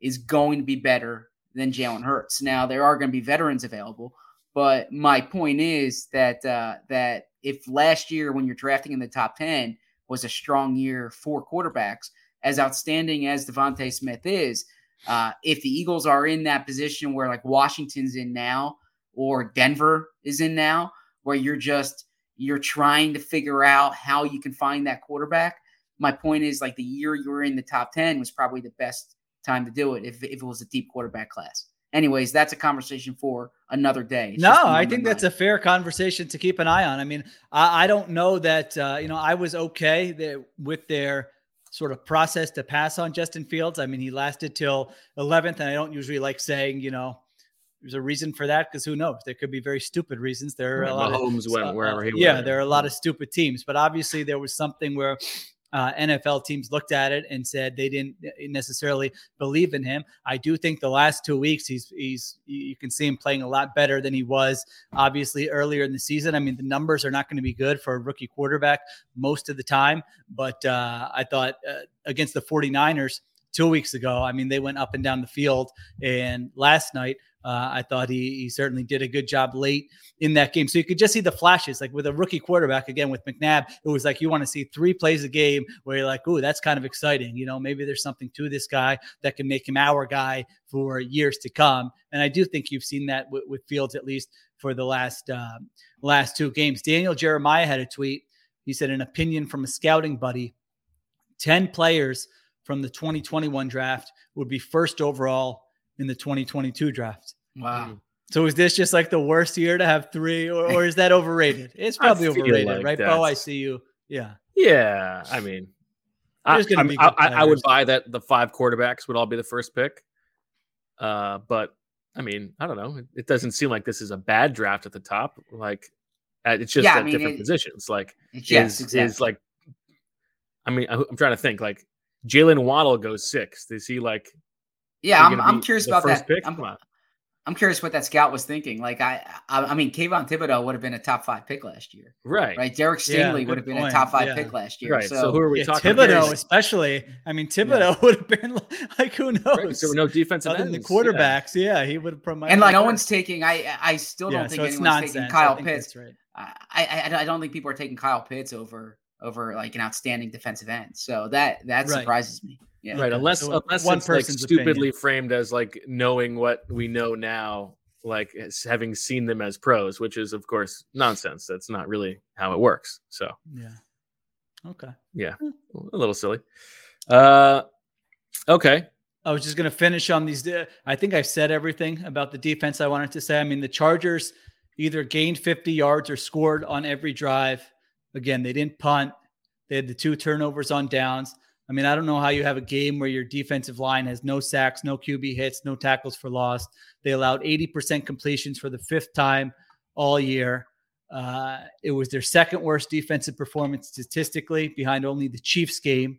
S7: is going to be better than Jalen Hurts. Now there are going to be veterans available, but my point is that uh, that if last year when you're drafting in the top ten was a strong year for quarterbacks, as outstanding as DeVonta Smith is, uh, if the Eagles are in that position where like Washington's in now or Denver is in now, where you're just you're trying to figure out how you can find that quarterback. My point is like the year you were in the top 10 was probably the best time to do it if, if it was a deep quarterback class. Anyways, that's a conversation for another day. It's
S6: No, I think that's a fair conversation to keep an eye on. I mean, I, I don't know that uh, you know I was okay that with their sort of process to pass on Justin Fields. I mean, he lasted till 11th, and I don't usually like saying, you know, there's a reason for that because who knows? There could be very stupid reasons. There are a lot
S3: Mahomes
S6: of
S3: went wherever he went.
S6: yeah,
S3: went.
S6: there are a lot of stupid teams, but obviously there was something where uh, NFL teams looked at it and said they didn't necessarily believe in him. I do think the last two weeks he's he's you can see him playing a lot better than he was obviously earlier in the season. I mean the numbers are not going to be good for a rookie quarterback most of the time, but uh, I thought uh, against the 49ers two weeks ago, I mean they went up and down the field, and last night. Uh, I thought he, he certainly did a good job late in that game. So you could just see the flashes, like with a rookie quarterback again with McNabb. It was like you want to see three plays a game where you're like, "Ooh, that's kind of exciting." You know, maybe there's something to this guy that can make him our guy for years to come. And I do think you've seen that with, with Fields at least for the last uh, last two games. Daniel Jeremiah had a tweet. He said, "An opinion from a scouting buddy: ten players from the 2021 draft would be first overall in the 2022 draft."
S7: Wow.
S6: So is this just like the worst year to have three, or, or is that overrated? It's (laughs) probably overrated,
S3: like
S6: right, Bo? I see you. Yeah.
S3: Yeah, I mean, I, I'm- I, I, I would buy that the five quarterbacks would all be the first pick. Uh, but I mean, I don't know. It, it doesn't seem like this is a bad draft at the top. Like, uh, it's just
S7: Yeah, I
S3: at
S7: mean,
S3: different
S7: it-
S3: positions. Like,
S7: Yes,
S3: is, is like, I mean, I, I'm trying to think. Like, Jaylen Waddle goes sixth. Is he like?
S7: Yeah, I'm, I'm curious about
S3: first
S7: that.
S3: Pick?
S7: I'm, I'm curious what that scout was thinking. Like I, I, I mean, Kayvon Thibodeaux would have been a top five pick last year,
S3: Right.
S7: right? Derek
S6: Yeah,
S7: Stingley
S6: good
S7: would have been a top five
S6: Yeah.
S7: pick last year.
S3: Right,
S7: So,
S3: so who are we
S6: Yeah,
S3: talking
S6: Thibodeaux,
S3: about?
S6: especially. I mean, Thibodeaux (laughs) would have been (laughs) like, who knows?
S3: Right, 'cause there were no defensive
S6: Other than the
S3: ends, yeah.
S6: quarterbacks. Yeah, he would have promoted.
S7: and like no one's taking. I, I still don't
S6: Yeah,
S7: think
S6: so it's
S7: anyone's
S6: nonsense.
S7: taking
S6: I
S7: Kyle
S6: think
S7: Pitts.
S6: that's right.
S7: I, I, I don't think people are taking Kyle Pitts over over like an outstanding defensive end. So that that
S6: Right.
S7: surprises me. Yeah.
S3: Right, unless
S6: So
S3: unless
S6: one
S3: it's like stupidly
S6: opinion.
S3: framed as like knowing what we know now, like as having seen them as pros, which is of course nonsense. That's not really how it works. So
S6: Yeah. Okay.
S3: yeah, a little silly. Uh, okay,
S6: I was just going to finish on these. uh, I think I've said everything about the defense I wanted to say. I mean, the Chargers either gained 50 yards or scored on every drive. Again, they didn't punt. They had the two turnovers on downs. I mean, I don't know how you have a game where your defensive line has no sacks, no QB hits, no tackles for loss. They allowed 80% completions for the fifth time all year. Uh, it was their second worst defensive performance statistically, behind only the Chiefs game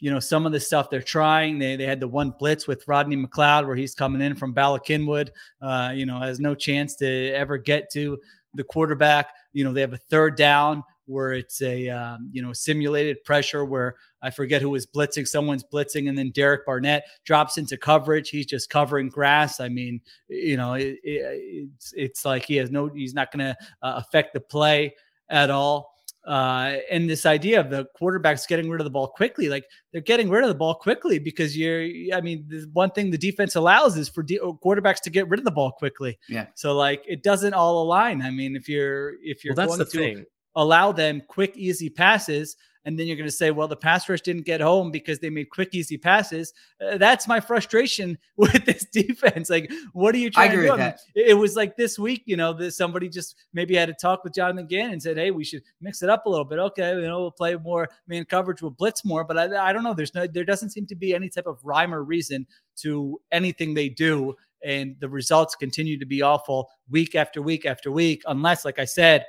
S6: you know, some of the stuff they're trying. They they had the one blitz with Rodney McLeod where he's coming in from Bala Cynwyd, uh, you know, has no chance to ever get to the quarterback. You know, they have a third down where it's a um, you know simulated pressure where I forget who was blitzing. Someone's blitzing, and then Derek Barnett drops into coverage. He's just covering grass. I mean, you know, it, it, it's it's like he has no. He's not going to uh, affect the play at all. Uh, and this idea of the quarterbacks getting rid of the ball quickly, like they're getting rid of the ball quickly because you're, I mean, the one thing the defense allows is for de- quarterbacks to get rid of the ball quickly.
S7: Yeah.
S6: So like it doesn't all align. I mean, if you're, if you're
S3: well, that's
S6: going
S3: the
S6: to
S3: thing.
S6: Allow them quick, easy passes, and then you're going to say, well, the pass rush didn't get home because they made quick, easy passes. Uh, that's my frustration (laughs) with this defense. Like, what are you trying to do? I mean,
S7: that.
S6: it was like this week, you know, that somebody just maybe had a talk with Jonathan Gannon and said, "Hey, we should mix it up a little bit." Okay, you know, we'll play more man coverage, we'll blitz more. But I, I don't know. There's no, there doesn't seem to be any type of rhyme or reason to anything they do, and the results continue to be awful week after week after week, unless, like I said,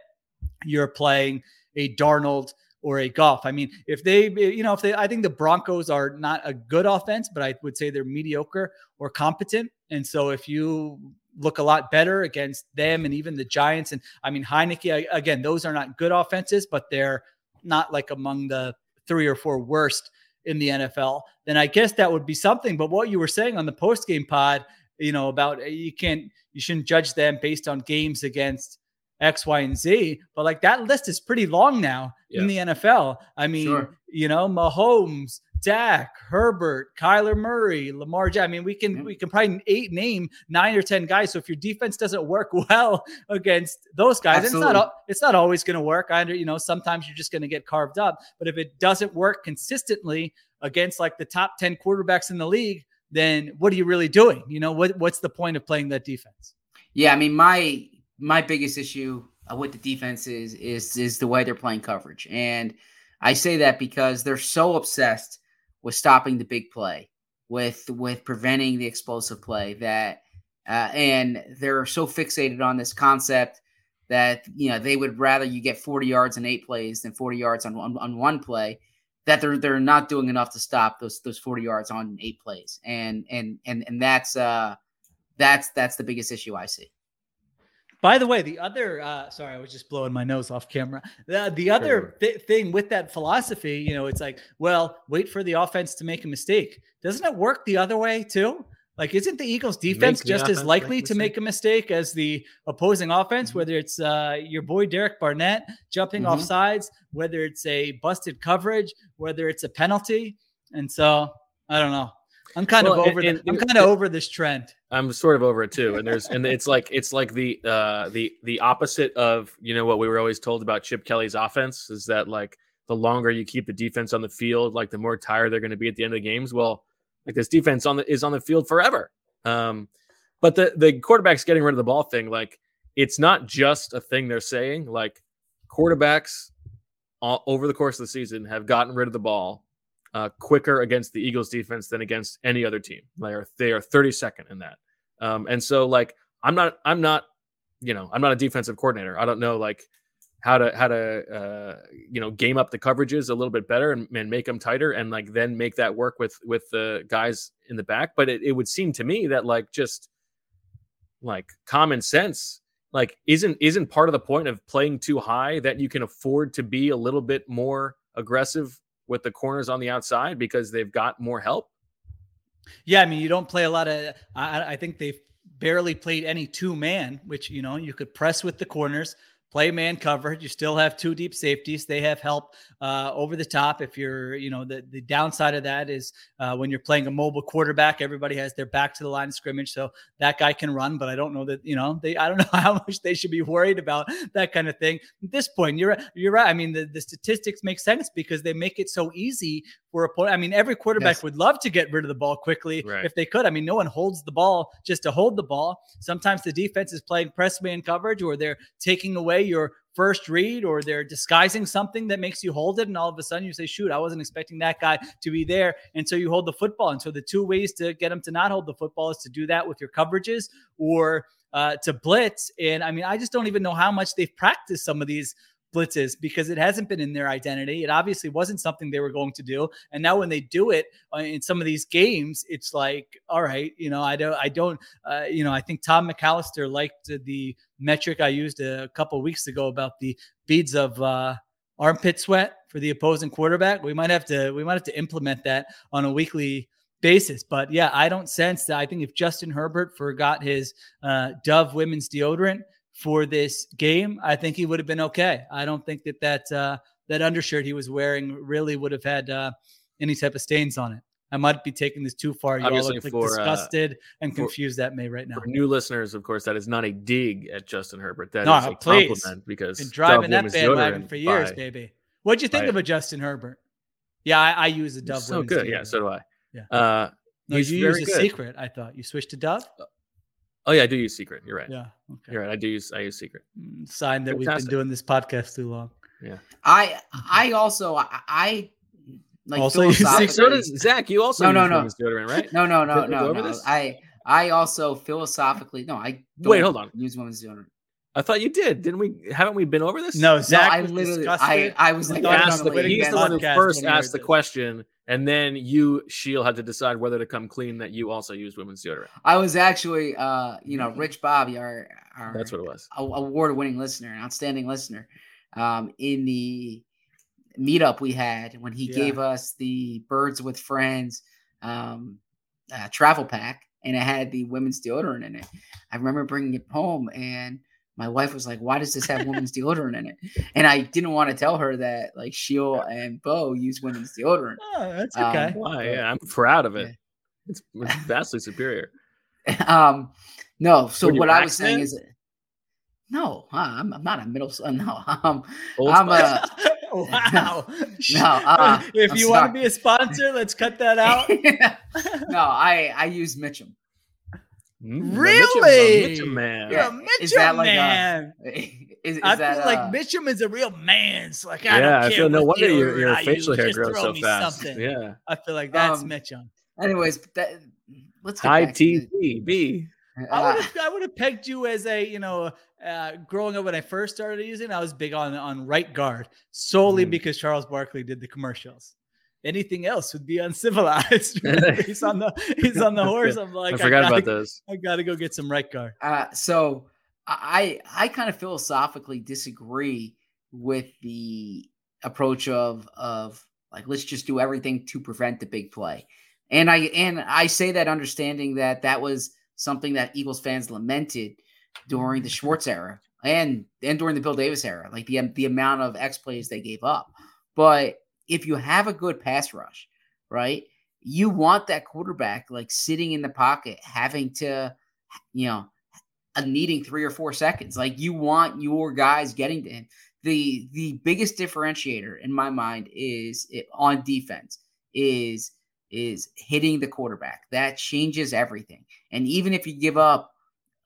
S6: you're playing a Darnold or a Goff. I mean, if they, you know, if they, I think the Broncos are not a good offense, but I would say they're mediocre or competent. And so if you look a lot better against them and even the Giants, and I mean, Heinicke, again, those are not good offenses, but they're not like among the three or four worst in the NFL, then I guess that would be something. But what you were saying on the post game pod, you know, about uh, you can't, you shouldn't judge them based on games against X, Y, and Z. But like that list is pretty long now in the NFL. I mean,
S7: Sure.
S6: you know, Mahomes, Dak, Herbert, Kyler Murray, Lamar. I mean, we can we can probably eight name nine or ten guys. So if your defense doesn't work (laughs) well against those guys, it's not it's not always going to work. I under you know sometimes you're just going to get carved up. But if it doesn't work consistently against like the top ten quarterbacks in the league, then what are you really doing? You know what what's the point of playing that defense?
S7: Yeah, I mean my my biggest issue uh, with the defense is is is the way they're playing coverage, and I say that because they're so obsessed with stopping the big play, with with preventing the explosive play. That uh, and they're so fixated on this concept that you know they would rather you get 40 yards in eight plays than 40 yards on on, on one play. That they're they're not doing enough to stop those those 40 yards on eight plays, and and and and that's uh that's that's the biggest issue I see.
S6: By the way, the other uh, sorry, I was just blowing my nose off camera. The, the other thi- thing with that philosophy, you know, it's like, well, wait for the offense to make a mistake. Doesn't it work the other way too? Like, isn't the Eagles' defense just as likely to make a mistake as the opposing offense? Whether it's uh, your boy Derek Barnett jumping off
S7: Mhm.
S6: sides, whether it's a busted coverage, whether it's a penalty, and so I don't know. I'm kind
S3: Well,
S6: of over.
S3: and-
S6: the, I'm kind of over this trend.
S3: I'm sort of over it too. And there's and it's like it's like the uh the the opposite of you know what we were always told about Chip Kelly's offense is that like the longer you keep the defense on the field, like the more tired they're going to be at the end of the games. Well, like this defense on the is on the field forever. Um, but the the quarterbacks getting rid of the ball thing, like it's not just a thing they're saying. Like quarterbacks all, over the course of the season have gotten rid of the ball uh, quicker against the Eagles defense than against any other team. They are they are 32nd in that. Um, and so like I'm not I'm not you know I'm not a defensive coordinator. I don't know like how to how to uh, you know game up the coverages a little bit better and, and make them tighter and like then make that work with with the guys in the back. But it, it would seem to me that like just like common sense like isn't isn't part of the point of playing too high that you can afford to be a little bit more aggressive with the corners on the outside because they've got more help
S6: Yeah, I mean, you don't play a lot of. I, I think they've barely played any two man, which you know you could press with the corners, play man coverage. You still have two deep safeties. They have help uh, over the top. If you're, you know, the the downside of that is uh, when you're playing a mobile quarterback, everybody has their back to the line of scrimmage, so that guy can run. But I don't know that you know they. I don't know (laughs) how much they should be worried about that kind of thing at this point. You're you're right. I mean, the, the statistics make sense because they make it so easy for a point. I mean, every quarterback
S7: Yes.
S6: would love to get rid of the ball quickly
S3: Right.
S6: if they could. I mean, no one holds the ball just to hold the ball. Sometimes the defense is playing press man coverage or they're taking away your first read or they're disguising something that makes you hold it. And all of a sudden you say, shoot, I wasn't expecting that guy to be there. And so you hold the football. And so the two ways to get them to not hold the football is to do that with your coverages or uh, to blitz. And I mean, I just don't even know how much they've practiced some of these blitzes because it hasn't been in their identity. It obviously wasn't something they were going to do. And now when they do it uh, in some of these games, it's like, all right, you know, I don't, I don't, uh, you know, I think Tom McAllister liked the metric I used a couple weeks ago about the beads of uh, armpit sweat for the opposing quarterback. We might have to, we might have to implement that on a weekly basis. But yeah, I don't sense that. I think if Justin Herbert forgot his uh, Dove women's deodorant for this game, I think he would have been okay. I don't think that that uh, that undershirt he was wearing really would have had uh, any type of stains on it. I might be taking this too far. You all
S3: Obviously
S6: look like
S3: for, uh,
S6: disgusted and
S3: for-
S6: confused at me right now.
S3: for new listeners of course that is not a dig at justin herbert That is
S6: No,
S3: a
S6: please.
S3: compliment because
S6: Been driving
S3: Dove
S6: that bandwagon for years,
S3: by-
S6: baby. What'd you think of a Justin Herbert? Yeah, I, I use a Dove.
S3: so good yeah so do i
S6: Yeah.
S3: uh
S6: No, you use a
S3: good.
S6: secret. I thought you switched to Dove.
S3: Oh yeah i do use secret you're right
S6: Yeah. Okay.
S3: you're right i do use i use secret
S6: Mm, Sign that we've been doing this podcast too long. Yeah.
S7: I I also I, I like
S6: Also use
S7: philosophically-
S3: so does zach you also
S7: No, no, no.
S3: women's deodorant right
S7: No, no, no,
S3: Didn't we go
S7: no,
S3: over
S7: no.
S3: this?
S7: I I also philosophically no. I
S3: Wait,
S7: don't
S3: hold on.
S7: Use women's deodorant.
S3: i thought you did didn't we haven't we been over this
S6: No, Zach
S7: I
S6: was
S7: literally- I- I was like,
S6: thought
S7: I
S6: was
S3: asked the,
S7: know
S6: quitting
S3: he's the one who first asked the
S6: heard this.
S3: question and then you sheil had to decide whether to come clean that you also used women's deodorant
S7: I was actually, uh, you know, Rich Bobby, our, our
S3: that's what it was
S7: award winning listener, an outstanding listener, um, in the meetup we had when he
S6: Yeah.
S7: gave us the Birds with Friends um, uh, travel pack, and it had the women's deodorant in it. I remember bringing it home, and my wife was like, "Why does this have women's (laughs) deodorant in it?" And I didn't want to tell her that like Sheil and Bo use women's deodorant.
S6: Oh, that's
S7: Um,
S6: okay.
S3: why yeah i'm proud of it
S7: Yeah.
S3: it's it's vastly superior (laughs)
S7: um, no. So
S3: Were you
S7: what I was saying
S3: accent?
S7: is, no, huh, I'm, I'm not a middle. s- No, (laughs) um,
S3: Old
S7: I'm a.
S6: wow.
S7: No, uh,
S6: if
S7: I'm
S6: you want to be a sponsor, let's cut that out.
S7: no, I I use Mitchum.
S3: Mm, the Mitchum- the
S6: Really?
S3: Mitchum man
S6: You're a Mitchum
S7: Is
S6: Mitchell
S7: that like a-
S6: man. (laughs)
S7: Is, is
S6: I
S7: that,
S6: feel like
S7: uh,
S6: Mitchum is a real man. So like, I
S3: yeah,
S6: don't
S3: I feel no wonder your, your facial hair
S6: just
S3: grows so fast.
S6: something.
S3: Yeah.
S6: I feel like that's
S7: Um,
S6: Mitchum.
S7: Anyways, that, let's get
S3: High
S7: back to the-
S3: T B.
S6: I
S7: uh,
S6: would have I would have pegged you as a you know uh, growing up when I first started using. I was big on on right guard solely
S3: Mm.
S6: because Charles Barkley did the commercials. Anything else would be uncivilized. (laughs) (laughs) he's on the he's on the horse. I'm like
S3: I forgot
S6: gotta,
S3: about those.
S6: I gotta go get some right guard.
S7: Uh, so I I kind of philosophically disagree with the approach of of like let's just do everything to prevent the big play, and I and I say that understanding that that was something that Eagles fans lamented during the Schwartz era and and during the Bill Davis era, like the the amount of X plays they gave up. But if you have a good pass rush, right, you want that quarterback like sitting in the pocket, having to, you know, needing three or four seconds. Like you want your guys getting to him. The the biggest differentiator in my mind is it, on defense is is hitting the quarterback. That changes everything. And even if you give up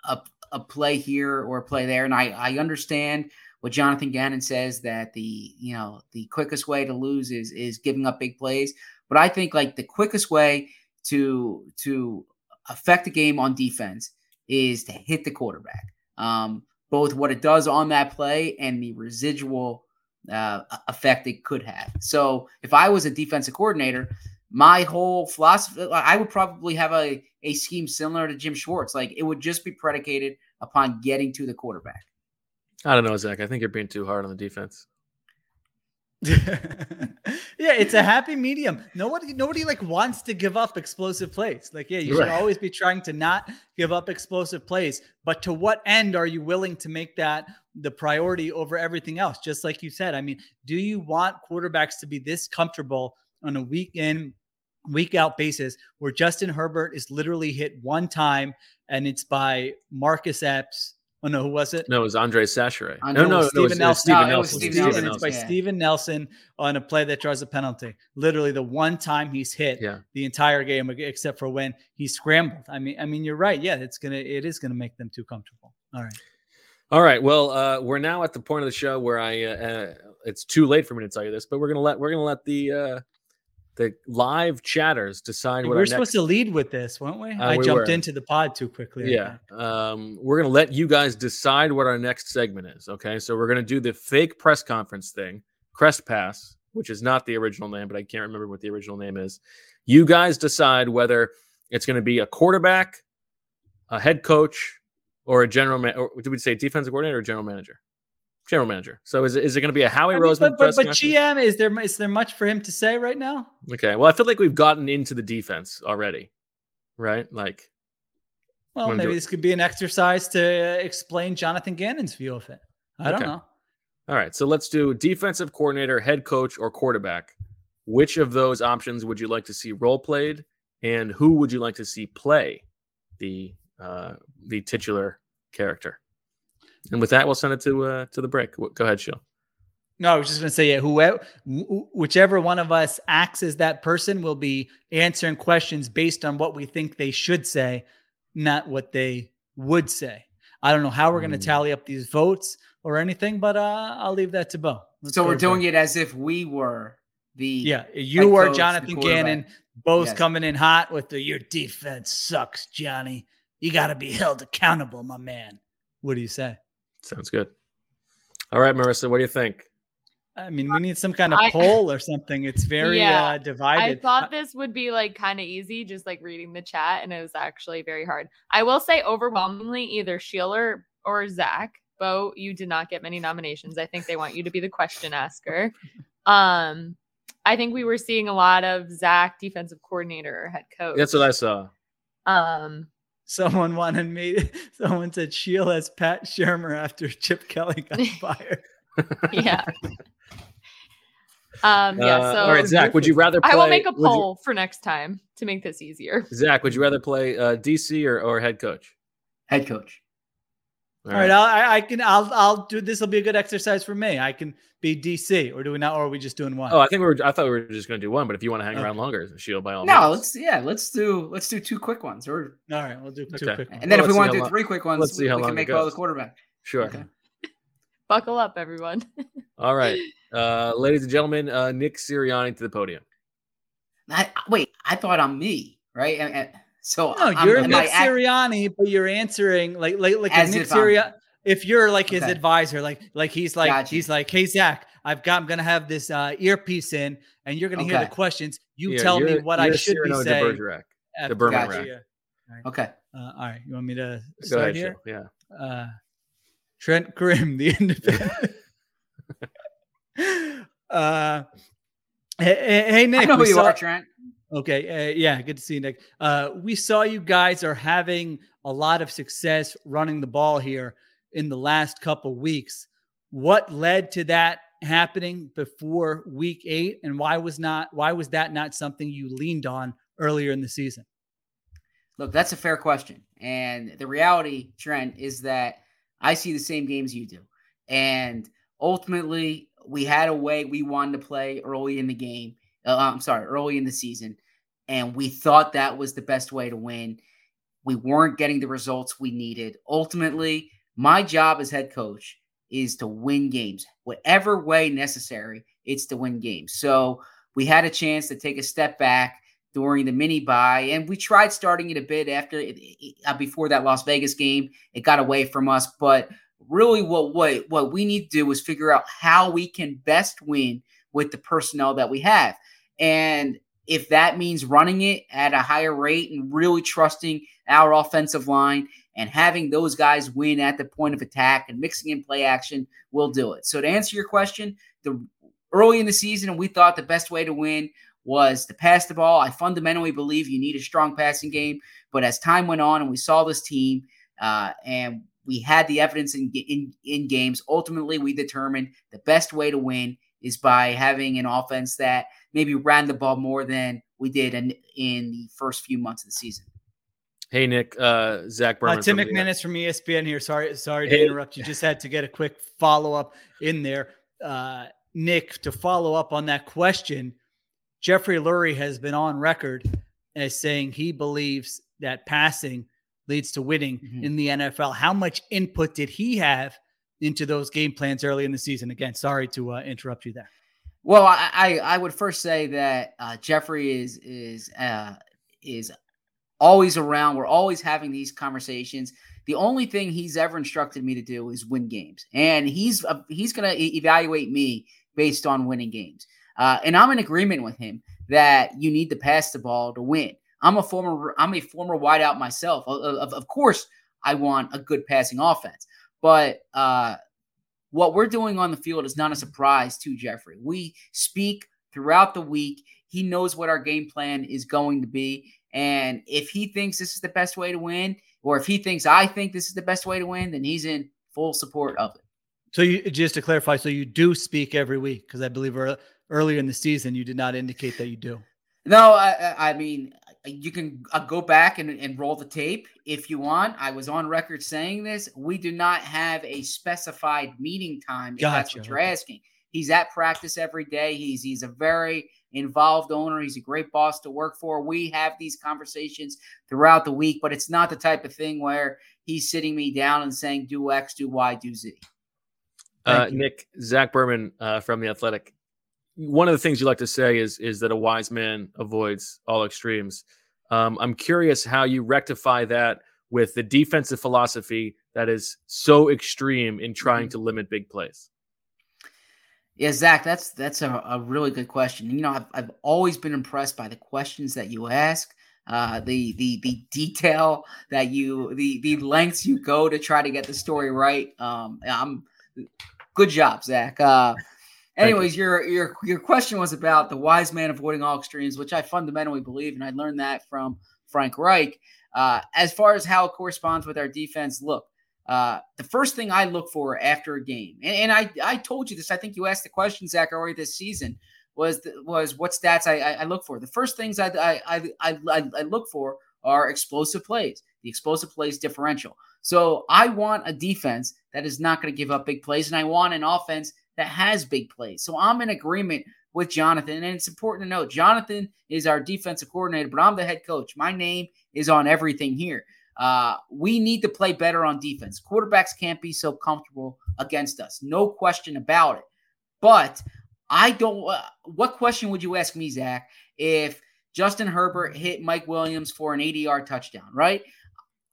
S7: a, a play here or a play there, and I, I understand what Jonathan Gannon says that the you know the quickest way to lose is is giving up big plays. But I think like the quickest way to to affect the game on defense is to hit the quarterback. Um, both what it does on that play and the residual uh, effect it could have. So if I was a defensive coordinator, my whole philosophy, I would probably have a, a scheme similar to Jim Schwartz. Like it would just be predicated upon getting to the quarterback.
S3: I don't know, Zach. I think you're being too hard on the defense. (laughs)
S6: yeah, it's a happy medium. Nobody, nobody like wants to give up explosive plays. Like, yeah, you should always be trying to not give up explosive plays. But to what end are you willing to make that the priority over everything else? Just like you said, I mean, do you want quarterbacks to be this comfortable on a week in, week out basis where Justin Herbert is literally hit one time and it's by Marcus Epps? Oh no, who was it?
S3: No, it was Andre Chachere.
S7: Uh,
S3: no,
S7: no,
S3: no,
S7: it
S3: no,
S7: was
S3: it was,
S6: Steven
S3: it was
S6: Nelson.
S7: No, it was. Steven
S3: Steven
S7: Nelson.
S6: it's by
S7: yeah.
S6: Steven Nelson on a play that draws a penalty. Literally the one time he's hit
S3: Yeah.
S6: the entire game, except for when he scrambled. I mean, I mean, you're right. Yeah, it's gonna, it is gonna make them too comfortable. All right.
S3: All right. Well, uh, we're now at the point of the show where I uh, uh, it's too late for me to tell you this, but we're gonna let we're gonna let the uh, the live chatters decide what
S6: were supposed
S3: next,
S6: to lead with this, weren't we?
S3: Uh,
S6: I
S3: we
S6: jumped
S3: were.
S6: into the pod too quickly.
S3: Yeah. Um, we're gonna let you guys decide what our next segment is. Okay. So we're gonna do the fake press conference thing, Crest Pass, which is not the original name, but I can't remember what the original name is. You guys decide whether it's gonna be a quarterback, a head coach, or a general man. Or did we say defensive coordinator or general manager? General manager. So is it, is it going to be a Howie
S6: I mean,
S3: Roseman
S6: but, but, but? GM, is there is there much for him to say right now?
S3: Okay. Well, I feel like we've gotten into the defense already, right? Like,
S6: Well,
S3: Wanna do
S6: maybe this could be an exercise to uh, explain Jonathan Gannon's view of it. I don't know.
S3: all right. So let's do defensive coordinator, head coach, or quarterback. Which of those options would you like to see role played, and who would you like to see play the uh, the titular character? And with that, we'll send it to uh, to the break. Go ahead, Sheil.
S6: No, I was just going to say, yeah, whoever, wh- whichever one of us acts as that person will be answering questions based on what we think they should say, not what they would say. I don't know how we're going to
S3: Hmm.
S6: tally up these votes or anything, but uh, I'll leave that to Bo. Let's
S7: so we're doing
S6: Bo.
S7: it as if we were the
S6: Yeah, you
S7: head
S6: were Jonathan. Gannon. Bo's
S7: Yes.
S6: coming in hot with the your defense sucks, Johnny. You got to be held accountable, my man. What do you say?
S3: Sounds good. All right, Marissa, what do you think?
S6: I mean, we need some kind of
S8: I-
S6: poll or something. It's very
S8: Yeah,
S6: uh, divided.
S8: I thought this would be like kind of easy, just like reading the chat, and it was actually very hard. I will say overwhelmingly either Sheeler or Zach. Bo, you did not get many nominations. I think they want you to be the question asker. Um, I think we were seeing a lot of Zach, defensive coordinator or head coach.
S3: That's what I saw.
S8: Um,
S6: Someone wanted me. (laughs) Someone said Sheila as Pat Shurmur after Chip Kelly got (laughs) fired.
S8: yeah. Um, yeah.
S3: Uh,
S8: So
S3: all right, Zach, would you rather play?
S8: I will make a
S3: would you-
S8: poll for next time to make this easier.
S3: Zach, would you rather play uh, DC or, or head coach?
S7: head coach.
S6: All right, I'll, I, I can. I'll. I'll do. This will be a good exercise for me. I can be DC, or do we not? Or are we just doing one?
S3: Oh, I think we were. I thought we were just going to do one, but if you want to hang
S6: Okay.
S3: around longer, Shield by all
S7: No,
S3: means.
S7: let's yeah, let's do let's do two quick ones, or
S6: All right, we'll do two
S3: Okay.
S6: quick. Ones.
S7: and then
S3: Well,
S7: if we want to do
S3: long-
S7: three quick ones,
S3: let's see
S7: we,
S3: how
S7: we
S3: long
S7: can make all the quarterback.
S3: Sure.
S7: Okay. (laughs)
S8: Buckle up, everyone. (laughs)
S3: All right, uh, ladies and gentlemen, uh, Nick Sirianni to the podium.
S7: I, wait, I thought I'm me, right? And- and- so
S6: No,
S7: I'm-
S6: you're
S7: am I
S6: Nick
S7: act-
S6: Sirianni, but you're answering like like like
S7: As
S6: Nick
S7: if
S6: Sirianni. If you're like his
S7: Okay.
S6: advisor, like like he's like
S7: Gotcha.
S6: he's like, hey Zach, I've got I'm gonna have this uh, earpiece in, and you're gonna hear the questions. You
S3: Yeah,
S6: tell me what I should be
S3: Cyrano de
S6: saying.
S3: Bergerac.
S6: after-
S3: Bergerac.
S6: Gotcha, yeah.
S7: Okay.
S6: Uh, all right, you want me to
S3: Go
S6: start
S3: ahead,
S6: here?
S3: Joe. Yeah.
S6: uh, Trent Grimm, the (laughs) independent. (laughs) uh, hey, hey, hey, Nick.
S7: I know who you
S6: saw-
S7: are, Trent.
S6: Okay, uh, yeah, good to see you, Nick. Uh, we saw you guys are having a lot of success running the ball here in the last couple weeks. What led to that happening before week eight, and why was not why was that not something you leaned on earlier in the season?
S7: Look, that's a fair question. And the reality, Trent, is that I see the same games you do. And ultimately, we had a way we wanted to play early in the game. Uh, I'm sorry, early in the season. And we thought that was the best way to win. We weren't getting the results we needed. Ultimately, my job as head coach is to win games, whatever way necessary, it's to win games. So we had a chance to take a step back during the mini buy, and we tried starting it a bit after uh, before that Las Vegas game. It got away from us, but really, what what what we need to do is figure out how we can best win with the personnel that we have, and if that means running it at a higher rate and really trusting our offensive line and having those guys win at the point of attack and mixing in play action, we'll do it. So to answer your question, the early in the season, we thought the best way to win was to pass the ball. I fundamentally believe you need a strong passing game, but as time went on and we saw this team uh, and we had the evidence in, in in games, ultimately we determined the best way to win is by having an offense that maybe ran the ball more than we did in, in the first few months of the season.
S3: Hey, Nick, uh, Zach Berman.
S6: Uh, Tim
S3: from the-
S6: McManus from ESPN here. Sorry, sorry to
S3: Hey.
S6: interrupt you. Just had to get a quick follow up in there. Uh, Nick, to follow up on that question, Jeffrey Lurie has been on record as saying he believes that passing leads to winning
S7: Mhm.
S6: in the NFL. How much input did he have into those game plans early in the season? Again, sorry to uh, interrupt you there.
S7: Well, I, I would first say that uh, Jeffrey is is uh, is always around. We're always having these conversations. The only thing he's ever instructed me to do is win games, and he's uh, he's going to evaluate me based on winning games. Uh, and I'm in agreement with him that you need to pass the ball to win. I'm a former I'm a former wideout myself. Of, of, of course, I want a good passing offense, but uh, what we're doing on the field is not a surprise to Jeffrey. We speak throughout the week. He knows what our game plan is going to be. And if he thinks this is the best way to win, or if he thinks I think this is the best way to win, then he's in full support of it.
S6: So you just to clarify, so you do speak every week because I believe earlier in the season you did not indicate that you do.
S7: No, I, I- I mean, you can uh, go back and, and roll the tape if you want. I was on record saying this. We do not have a specified meeting time. If that's what you're asking. He's at practice every day. He's he's a very involved owner. He's a great boss to work for. We have these conversations throughout the week, but it's not the type of thing where he's sitting me down and saying, "Do X, do Y, do Z."
S3: Uh, Nick, Zach Berman uh, from the Athletic. One of the things you like to say is is that a wise man avoids all extremes. Um, I'm curious how you rectify that with the defensive philosophy that is so extreme in trying to limit big plays.
S7: Yeah, Zach, that's that's a, a really good question. You know, I've, I've always been impressed by the questions that you ask, uh, the the the detail that you the the lengths you go to try to get the story right. Um, I'm good job, Zach. Uh,
S3: you.
S7: anyways, your your your question was about the wise man avoiding all extremes, which I fundamentally believe, and I learned that from Frank Reich. Uh, as far as how it corresponds with our defense, look, uh, the first thing I look for after a game, and, and I I told you this. I think you asked the question, Zach, already this season. Was the, was what stats I, I, I look for? The first things I I, I I I look for are explosive plays, the explosive plays differential. So I want a defense that is not going to give up big plays, and I want an offense that has big plays. So I'm in agreement with Jonathan, and it's important to note Jonathan is our defensive coordinator, but I'm the head coach. My name is on everything here. Uh, we need to play better on defense. Quarterbacks can't be so comfortable against us. No question about it. But I don't. Uh, what question would you ask me, Zach, if Justin Herbert hit Mike Williams for an 80 yard touchdown, right?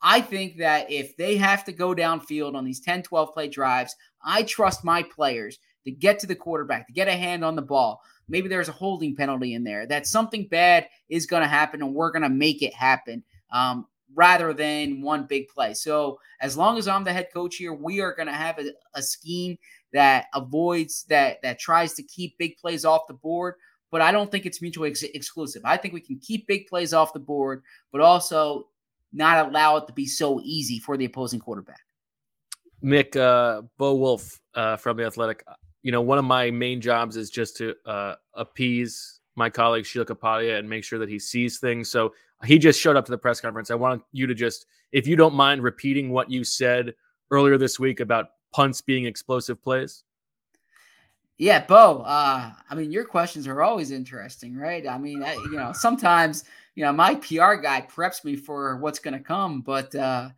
S7: I think that if they have to go downfield on these 10, 12 play drives, I trust my players to get to the quarterback, to get a hand on the ball. Maybe there's a holding penalty in there, that something bad is going to happen and we're going to make it happen um, rather than one big play. So, as long as I'm the head coach here, we are going to have a, a scheme that avoids that, that tries to keep big plays off the board but I don't think it's mutually ex- exclusive. I think we can keep big plays off the board, but also not allow it to be so easy for the opposing quarterback.
S3: Mick, uh, Bo Wulf uh, from the Athletic. You know, one of my main jobs is just to uh, appease my colleague Sheil Kapadia and make sure that he sees things. So he just showed up to the press conference. I want you to just, if you don't mind, repeating what you said earlier this week about punts being explosive plays.
S7: Yeah, Bo. Uh, I mean, your questions are always interesting, right? I mean, I, you know, sometimes you know my PR guy preps me for what's going to come, but uh,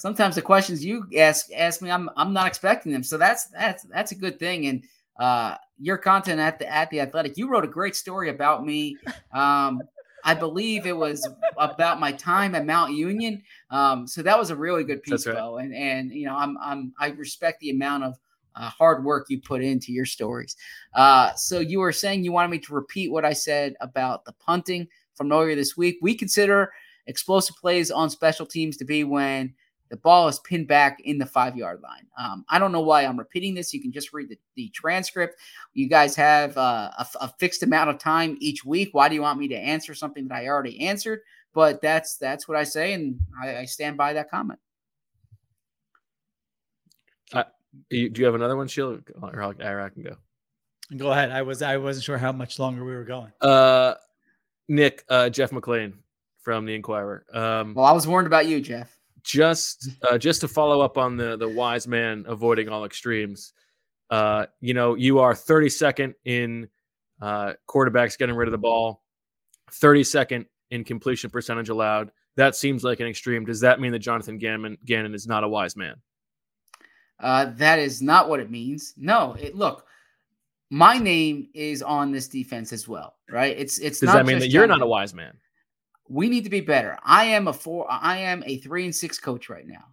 S7: sometimes the questions you ask ask me, I'm I'm not expecting them. So that's that's that's a good thing. And uh, your content at the at the Athletic, you wrote a great story about me. Um, I believe it was about my time at Mount Union. Um, so that was a really good piece, right. Bo. And and you know, I'm I'm I respect the amount of uh, hard work you put into your stories. Uh, so you were saying you wanted me to repeat what I said about the punting from earlier this week. We consider explosive plays on special teams to be when the ball is pinned back in the five yard line. Um, I don't know why I'm repeating this. You can just read the, the transcript. You guys have uh, a, a, fixed amount of time each week. Why do you want me to answer something that I already answered? But that's that's what I say, and I, I stand by that comment.
S3: Do you have another one, Sheil, or I can go?
S6: Go ahead. I was I wasn't sure how much longer we were going.
S3: Uh, Nick, uh, Jeff McLane from the Inquirer. Um,
S7: well, I was warned about you, Jeff.
S3: Just uh, just to follow up on the the wise man avoiding all extremes. Uh, you know, you are 32nd in uh, quarterbacks getting rid of the ball, 32nd in completion percentage allowed. That seems like an extreme. Does that mean that Jonathan Gannon, Gannon is not a wise man?
S7: Uh, that is not what it means. No, it, look, my name is on this defense as well, right? It's it's.
S3: Does that mean that you're not a wise man?
S7: We need to be better. I am a four. I am a three and six coach right now.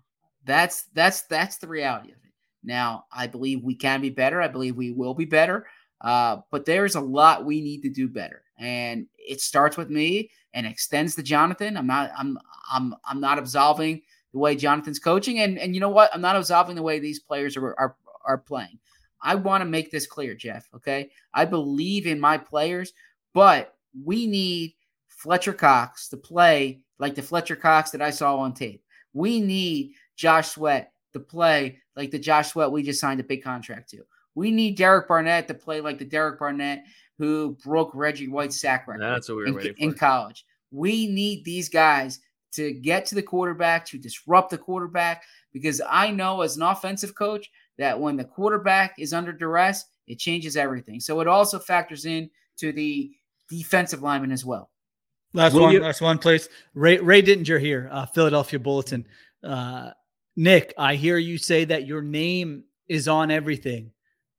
S7: That's that's that's the reality of it. Now, I believe we can be better. I believe we will be better. Uh, but there's a lot we need to do better, and it starts with me and extends to Jonathan. I'm not. I'm. I'm. I'm not absolving the way Jonathan's coaching. And and you know what? I'm not absolving the way these players are are, are playing. I want to make this clear, Jeff. Okay. I believe in my players, but we need Fletcher Cox to play like the Fletcher Cox that I saw on tape. We need Josh Sweat to play like the Josh Sweat we just signed a big contract to. We need Derek Barnett to play like the Derek Barnett who broke Reggie White's sack record
S3: That's what we were
S7: in, in college. We need these guys to get to the quarterback, to disrupt the quarterback, because I know as an offensive coach that when the quarterback is under duress, it changes everything. So it also factors in to the defensive lineman as well.
S6: Last Will one, you- last one, please. Ray Ray Didinger here, uh, Philadelphia Bulletin. Uh, Nick, I hear you say that your name is on everything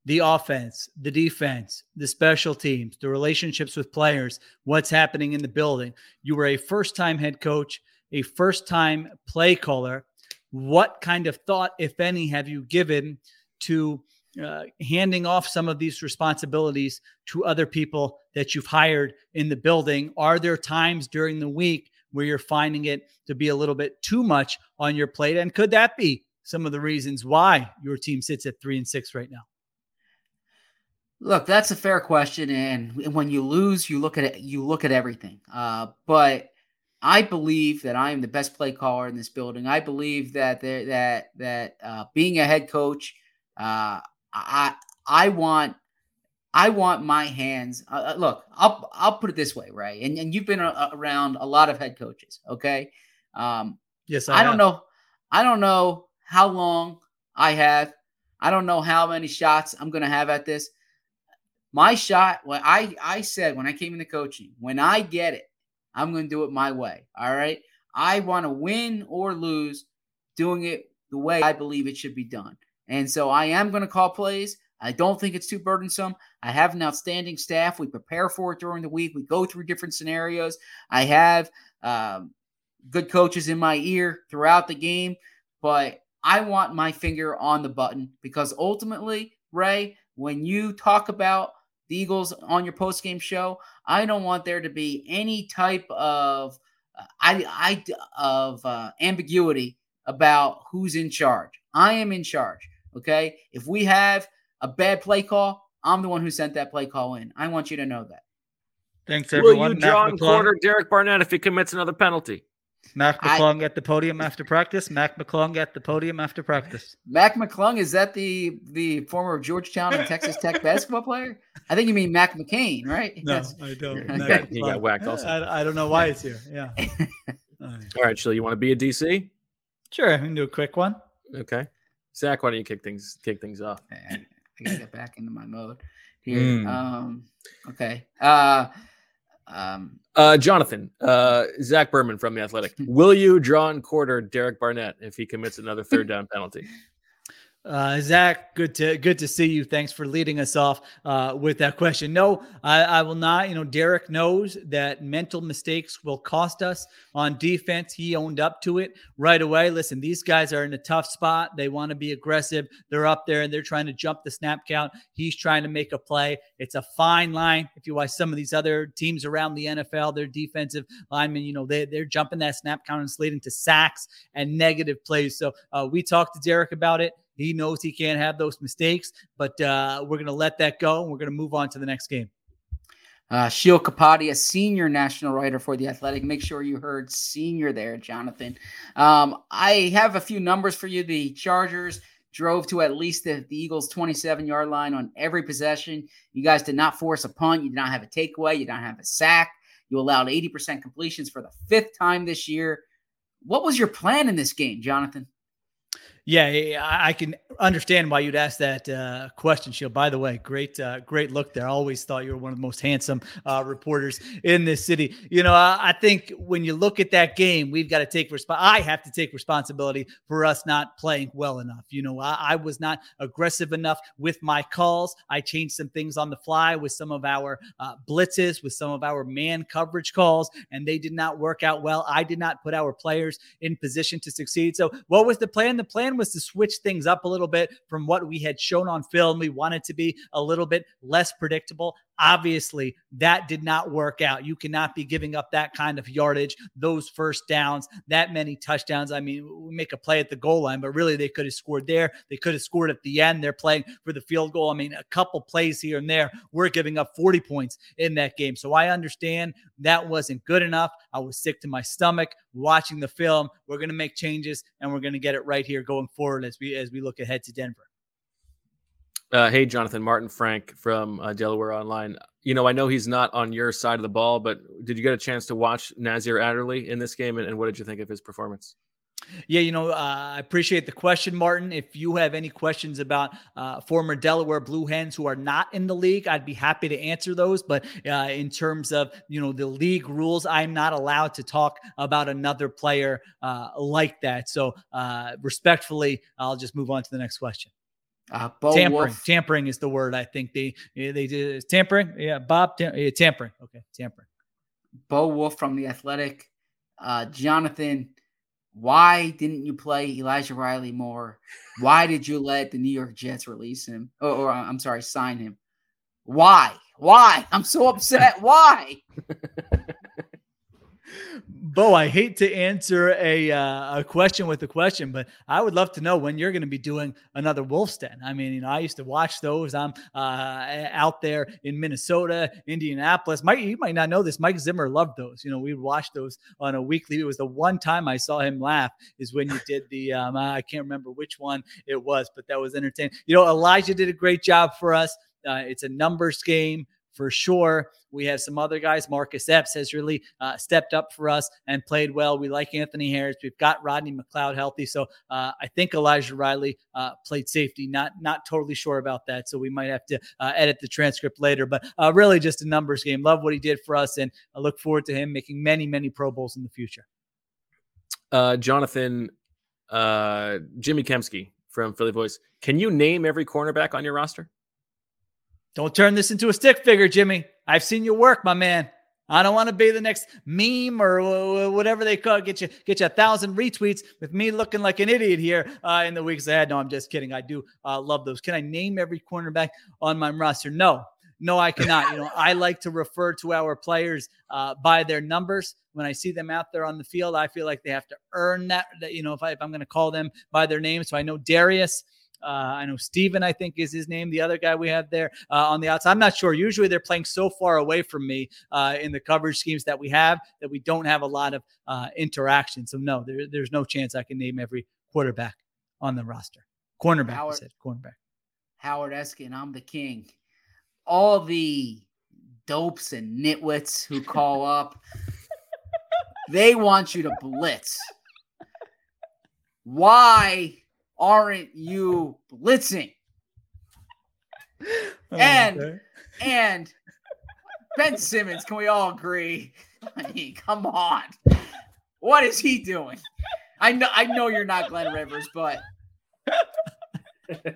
S6: the offense, the defense, the special teams, the relationships with players, what's happening in the building. You were a first time head coach a first time play caller, what kind of thought, if any, have you given to uh, handing off some of these responsibilities to other people that you've hired in the building? Are there times during the week where you're finding it to be a little bit too much on your plate? And could that be some of the reasons why your team sits at three and six right now?
S7: Look, that's a fair question, and when you lose, you look at it. You look at everything. Uh, but I believe that I am the best play caller in this building. I believe that there, that that uh, being a head coach, uh, I I want I want my hands. Uh, uh look, I'll I'll put it this way, right? And and you've been a, around a lot of head coaches, okay? Um,
S6: yes, I,
S7: I don't know. I don't know how long I have. I don't know how many shots I'm going to have at this. My shot, what I I said when I came into coaching, when I get it, I'm going to do it my way. All right. I want to win or lose doing it the way I believe it should be done. And so I am going to call plays. I don't think it's too burdensome. I have an outstanding staff. We prepare for it during the week. We go through different scenarios. I have um, good coaches in my ear throughout the game, but I want my finger on the button because ultimately, Ray, when you talk about the Eagles on your post game show, I don't want there to be any type of uh, I, I of uh, ambiguity about who's in charge. I am in charge. Okay, if we have a bad play call, I'm the one who sent that play call in. I want you to know that.
S6: Thanks, everyone.
S3: Will you
S6: Mac
S3: draw and
S6: McClung-
S3: quarter Derek Barnett if he commits another penalty?
S6: Mac
S7: I-
S6: McClung at the podium after practice. Mac McClung at the podium after practice.
S7: Mac McClung is that the the former Georgetown and Texas Tech (laughs) basketball player? I think you mean Mac McCain, right?
S6: No,
S7: That's-
S6: I don't.
S7: Okay.
S3: He got whacked also.
S6: I, I don't know why it's here. Yeah. (laughs)
S3: All right, Chill, you want to be a DC?
S6: Sure, I can do a quick one.
S3: Okay. Zach, why don't you kick things kick things off?
S7: I I gotta get back into my mode here.
S3: Mm.
S7: Um, okay. Uh, um,
S3: Uh, Jonathan, uh, Zach Berman from the Athletic. (laughs) Will you draw and quarter Derek Barnett if he commits another third down penalty?
S6: Uh, Zach, good to good to see you. Thanks for leading us off uh, with that question. No, I, I will not. You know, Derek knows that mental mistakes will cost us on defense. He owned up to it right away. Listen, these guys are in a tough spot. They want to be aggressive. They're up there and they're trying to jump the snap count. He's trying to make a play. It's a fine line. If you watch some of these other teams around the NFL, their defensive linemen, you know, they, they're jumping that snap count and it's leading to sacks and negative plays. So uh, we talked to Derek about it. He knows he can't have those mistakes, but uh, we're going to let that go. And we're going to move on to the next game.
S7: uh, Sheil Kapadia, senior national writer for the Athletic. Make sure you heard senior there, Jonathan. Um, I have a few numbers for you. The Chargers drove to at least the, the Eagles' 27 yard line on every possession. You guys did not force a punt. You did not have a takeaway. You did not have a sack. You allowed 80% completions for the fifth time this year. What was your plan in this game, Jonathan?
S6: Yeah, I can understand why you'd ask that uh, question, Sheil. By the way, great, uh, great look there. I always thought you were one of the most handsome uh, reporters in this city. You know, I, I think when you look at that game, we've got to take resp- I have to take responsibility for us not playing well enough. You know, I, I was not aggressive enough with my calls. I changed some things on the fly with some of our uh, blitzes, with some of our man coverage calls, and they did not work out well. I did not put our players in position to succeed. So, what was the plan? The plan was to switch things up a little bit from what we had shown on film. We wanted to be a little bit less predictable. Obviously, that did not work out. You cannot be giving up that kind of yardage, those first downs, that many touchdowns. I mean, we make a play at the goal line, but really they could have scored there. They could have scored at the end. They're playing for the field goal. I mean, a couple plays here and there. We're giving up 40 points in that game. So I understand that wasn't good enough. I was sick to my stomach watching the film. We're going to make changes and we're going to get it right here going forward as we as we look ahead to Denver.
S3: Uh, hey, Jonathan Martin Frank from uh, Delaware Online. You know, I know he's not on your side of the ball, but did you get a chance to watch Nasir Adderley in this game, and, and what did you think of his performance?
S6: Yeah, you know, uh, I appreciate the question, Martin. If you have any questions about uh, former Delaware Blue Hens who are not in the league, I'd be happy to answer those. But uh, in terms of you know the league rules, I'm not allowed to talk about another player uh, like that. So uh, respectfully, I'll just move on to the next question.
S7: Uh, Bo
S6: tampering,
S7: Wulf.
S6: tampering is the word I think they they did tampering. Yeah, Bob, tam- yeah, tampering. Okay, tampering.
S7: Bo Wulf from the Athletic. Uh, Jonathan, why didn't you play Elijah Riley more? Why did you let the New York Jets release him? Or, or I'm sorry, sign him? Why? Why? I'm so upset. Why? (laughs)
S6: Bo, I hate to answer a uh, a question with a question, but I would love to know when you're going to be doing another Wulf's Den. I mean, you know, I used to watch those. I'm uh, out there in Minnesota, Indianapolis. Mike, you might not know this. Mike Zimmer loved those. You know, we would watch those on a weekly. It was the one time I saw him laugh is when you did the. Um, I can't remember which one it was, but that was entertaining. You know, Elijah did a great job for us. Uh, it's a numbers game for sure. We have some other guys. Marcus Epps has really uh, stepped up for us and played well. We like Anthony Harris. We've got Rodney McLeod healthy, so uh, I think Elijah Riley uh, played safety. Not not totally sure about that, so we might have to uh, edit the transcript later. But uh, really, just a numbers game. Love what he did for us, and I look forward to him making many many Pro Bowls in the future.
S3: Uh, Jonathan, Jimmy Kempski from Philly Voice. Can you name every cornerback on your roster?
S6: Don't turn this into a stick figure, Jimmy. I've seen your work, my man. I don't want to be the next meme or wh- wh- whatever they call it. Get you get you a thousand retweets with me looking like an idiot here uh, in the weeks ahead. No, I'm just kidding. I do uh, love those. Can I name every cornerback on my roster? No, no, I cannot. You know, I like to refer to our players uh, by their numbers. When I see them out there on the field, I feel like they have to earn that. that you know, if, I, if I'm going to call them by their name, so I know Darius. Uh, I know Steven, I think is his name. The other guy we have there uh, on the outside. I'm not sure. Usually they're playing so far away from me uh, in the coverage schemes that we have that we don't have a lot of uh, interaction. So, no, there, there's no chance I can name every quarterback on the roster. Cornerback, I
S7: Howard.
S6: said. Cornerback.
S7: Howard Eskin, I'm the king. All the dopes and nitwits who call (laughs) up, they want you to blitz. Why aren't you blitzing? And
S6: okay.
S7: and Ben Simmons, can we all agree? (laughs) I mean, come on. What is he doing? I know I know you're not Glenn Rivers, but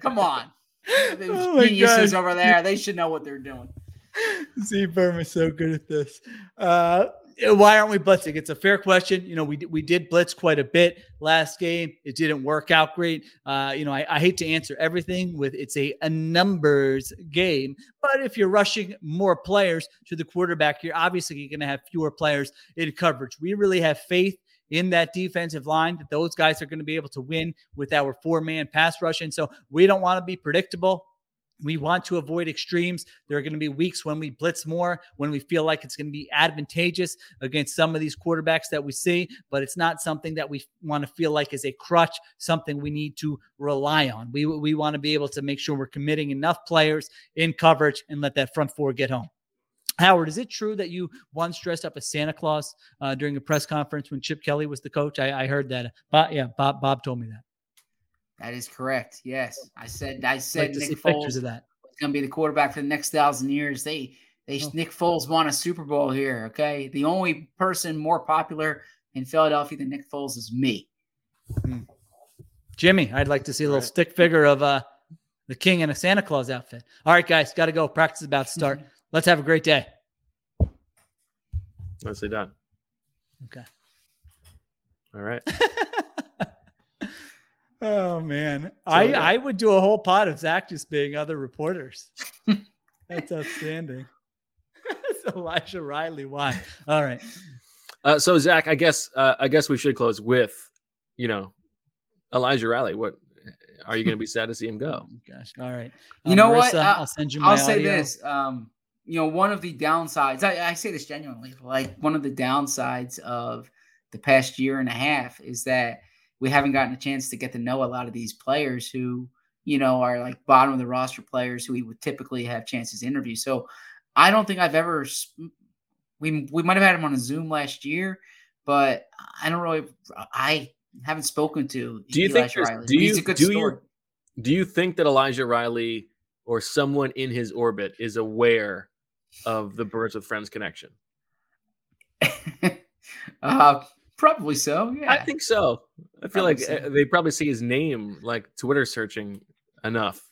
S7: come on. The
S6: Oh
S7: geniuses over there, they should know what they're doing. (laughs)
S6: Z Berm is so good at this. Uh, why aren't we blitzing? It's a fair question. You know, we we did blitz quite a bit last game. It didn't work out great. Uh, you know, I, I hate to answer everything with it's a, a numbers game, but if you're rushing more players to the quarterback, you're obviously going to have fewer players in coverage. We really have faith in that defensive line that those guys are going to be able to win with our four man pass rush. And so we don't want to be predictable. We want to avoid extremes. There are going to be weeks when we blitz more, when we feel like it's going to be advantageous against some of these quarterbacks that we see, but it's not something that we want to feel like is a crutch, something we need to rely on. We, we want to be able to make sure we're committing enough players in coverage and let that front four get home. Howard, is it true that you once dressed up as Santa Claus uh, during a press conference when Chip Kelly was the coach? I, I heard that. Bob, yeah, Bob, Bob told me that.
S7: That is correct. Yes. I said I said
S6: like to see
S7: Nick
S6: pictures
S7: Foles
S6: of that.
S7: is gonna be the quarterback for the next thousand years. They they
S6: Oh.
S7: Nick Foles won a Super Bowl here. Okay. The only person more popular in Philadelphia than Nick Foles is me.
S6: Jimmy, I'd like to see a little stick figure of uh, the king in a Santa Claus outfit. All right, guys, got to go. Practice is about to start. (laughs) Let's have a great day.
S3: Nicely done.
S6: Okay.
S3: All right. (laughs)
S6: Oh man, I
S3: yeah.
S6: I would do a whole pot of Zach just being other reporters. That's outstanding. (laughs) It's Elijah Riley, why? All right.
S3: Uh, so Zach, I guess uh, I guess we should close with, you know, Elijah Riley. What are you going to be sad to see him go? (laughs)
S6: Gosh, all right.
S7: You
S6: Um,
S7: know what?
S6: Marissa,
S7: I-
S6: I'll send you my
S7: I'll say this. Um, you know, one of the downsides, I, I say this genuinely, like one of the downsides of the past year and a half is that we haven't gotten a chance to get to know a lot of these players who, you know, are like bottom of the roster players who we would typically have chances to interview. So I don't think I've ever, we, we might have had him on a Zoom last year, but I don't really, I haven't spoken to
S3: Do you
S7: Elijah
S3: think?
S7: Riley.
S3: Do
S7: he's
S3: you
S7: a good
S3: do you do you think that Elijah Riley or someone in his orbit is aware of the Birds with Friends connection?
S7: uh, (laughs) probably so. Yeah.
S3: I think so. I feel
S7: Probably
S3: like
S7: so.
S3: uh, they probably see his name like Twitter searching enough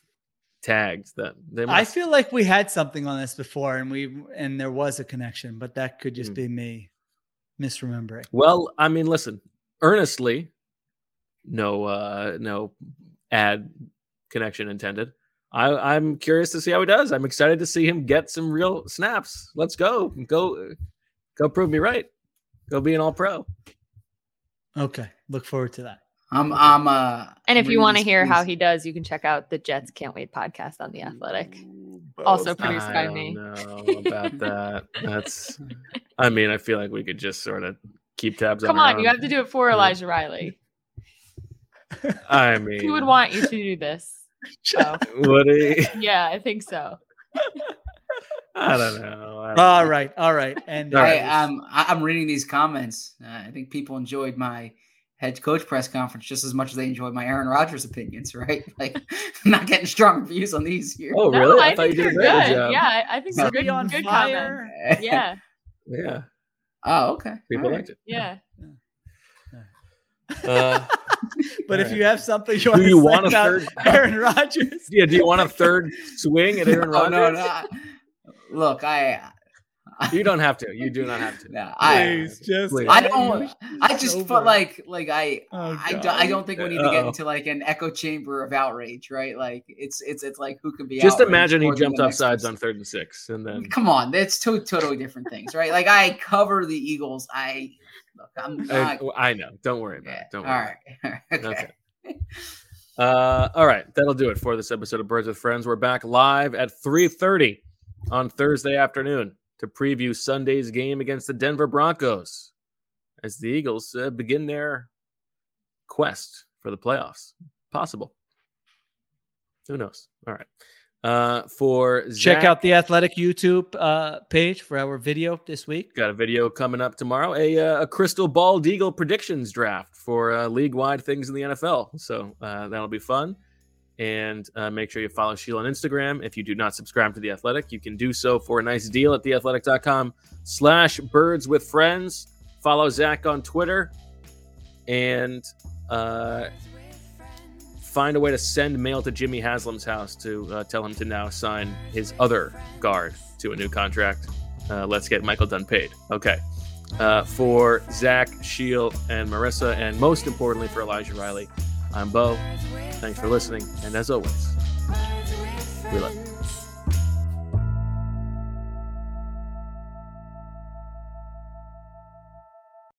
S3: tagged that they
S6: I feel like we had something on this before, and we and there was a connection, but that could just
S3: Hmm.
S6: be me misremembering.
S3: Well, I mean, listen, earnestly, no, uh, no ad connection intended. I, I'm curious to see how he does. I'm excited to see him get some real snaps. Let's go, go, go! Prove me right. Go be an All Pro.
S6: Okay, look forward to that.
S7: I'm I'm uh
S8: And if
S7: I'm
S8: you want to hear how he does, you can check out the Jets Can't Wait podcast on the Athletic. Also produced
S3: I
S8: by
S3: don't
S8: me.
S3: know about that. (laughs) That's. I mean, I feel like we could just sort of keep tabs.
S8: Come
S3: on,
S8: on, you have to do it for
S3: Yeah.
S8: Elijah Riley. (laughs)
S3: I mean,
S8: Who would want you to do this? So, (laughs)
S3: Would he?
S8: yeah, I think so.
S3: I don't know. I don't
S6: All
S3: know.
S6: right, all right, and
S3: All
S7: I,
S3: right.
S7: um, I, I'm reading these comments. Uh, I think people enjoyed my head coach press conference just as much as they enjoyed my Aaron Rodgers opinions, (laughs) right? Like, I'm not getting strong reviews on these here.
S3: Oh,
S8: no,
S3: really?
S8: I,
S3: thought
S8: think
S3: you did
S8: you're
S3: a
S8: good.
S3: good job.
S8: Yeah, I, I think
S7: So
S8: they're good.
S6: on
S8: good
S6: fire.
S8: comments. (laughs) Yeah,
S3: Yeah,
S7: Oh, okay.
S3: people
S7: All
S3: liked it.
S8: yeah. (laughs)
S3: Uh,
S6: But if
S3: Alright.
S6: you have something you
S3: Do
S6: want
S3: you
S6: to
S3: want
S6: say
S3: a
S6: about
S3: third-
S6: Aaron Rodgers,
S3: yeah, do you want a third swing at Aaron
S7: Oh,
S3: Rodgers?
S7: no, no. I- Look, I,
S3: You don't have to. You do not have to. (laughs)
S7: no, I,
S6: please just
S3: Please.
S7: I don't. I just
S6: over.
S7: felt like, like I,
S6: Oh,
S7: I,
S6: God.
S7: do, I don't think we need to get into like an echo chamber of outrage, right? Like it's, it's, it's like who can be.
S3: Just imagine he jumped
S7: the
S3: off sides
S7: person.
S3: on third and six, and then
S7: Come on, that's two totally different things, right? Like I cover the Eagles. I look, I'm not.
S3: I know. Don't worry about
S7: yeah.
S3: it. Don't
S7: All
S3: worry.
S7: right. (laughs) okay.
S3: Okay. Uh, all right, that'll do it for this episode of Birds with Friends. We're back live at 3:30 on Thursday afternoon to preview Sunday's game against the Denver Broncos as the Eagles uh, begin their quest for the playoffs. Possible. Who knows? All right. Uh, for
S6: check out the Athletic YouTube uh, page for our video this week.
S3: Got a video coming up tomorrow. A, uh, a crystal ball eagle predictions draft for uh, league wide things in the NFL. So uh, that'll be fun. And uh, make sure you follow Sheil on Instagram. If you do not subscribe to The Athletic, you can do so for a nice deal at theathletic.com slash birds with friends. Follow Zach on Twitter and uh, find a way to send mail to Jimmy Haslam's house to uh, tell him to now sign his other guard to a new contract. Uh, let's get Michael Dunn paid. Okay. Uh, for Zach, Sheil, and Marissa, and most importantly for Elijah Riley, I'm Bo. Thanks for listening, and as always, we love you.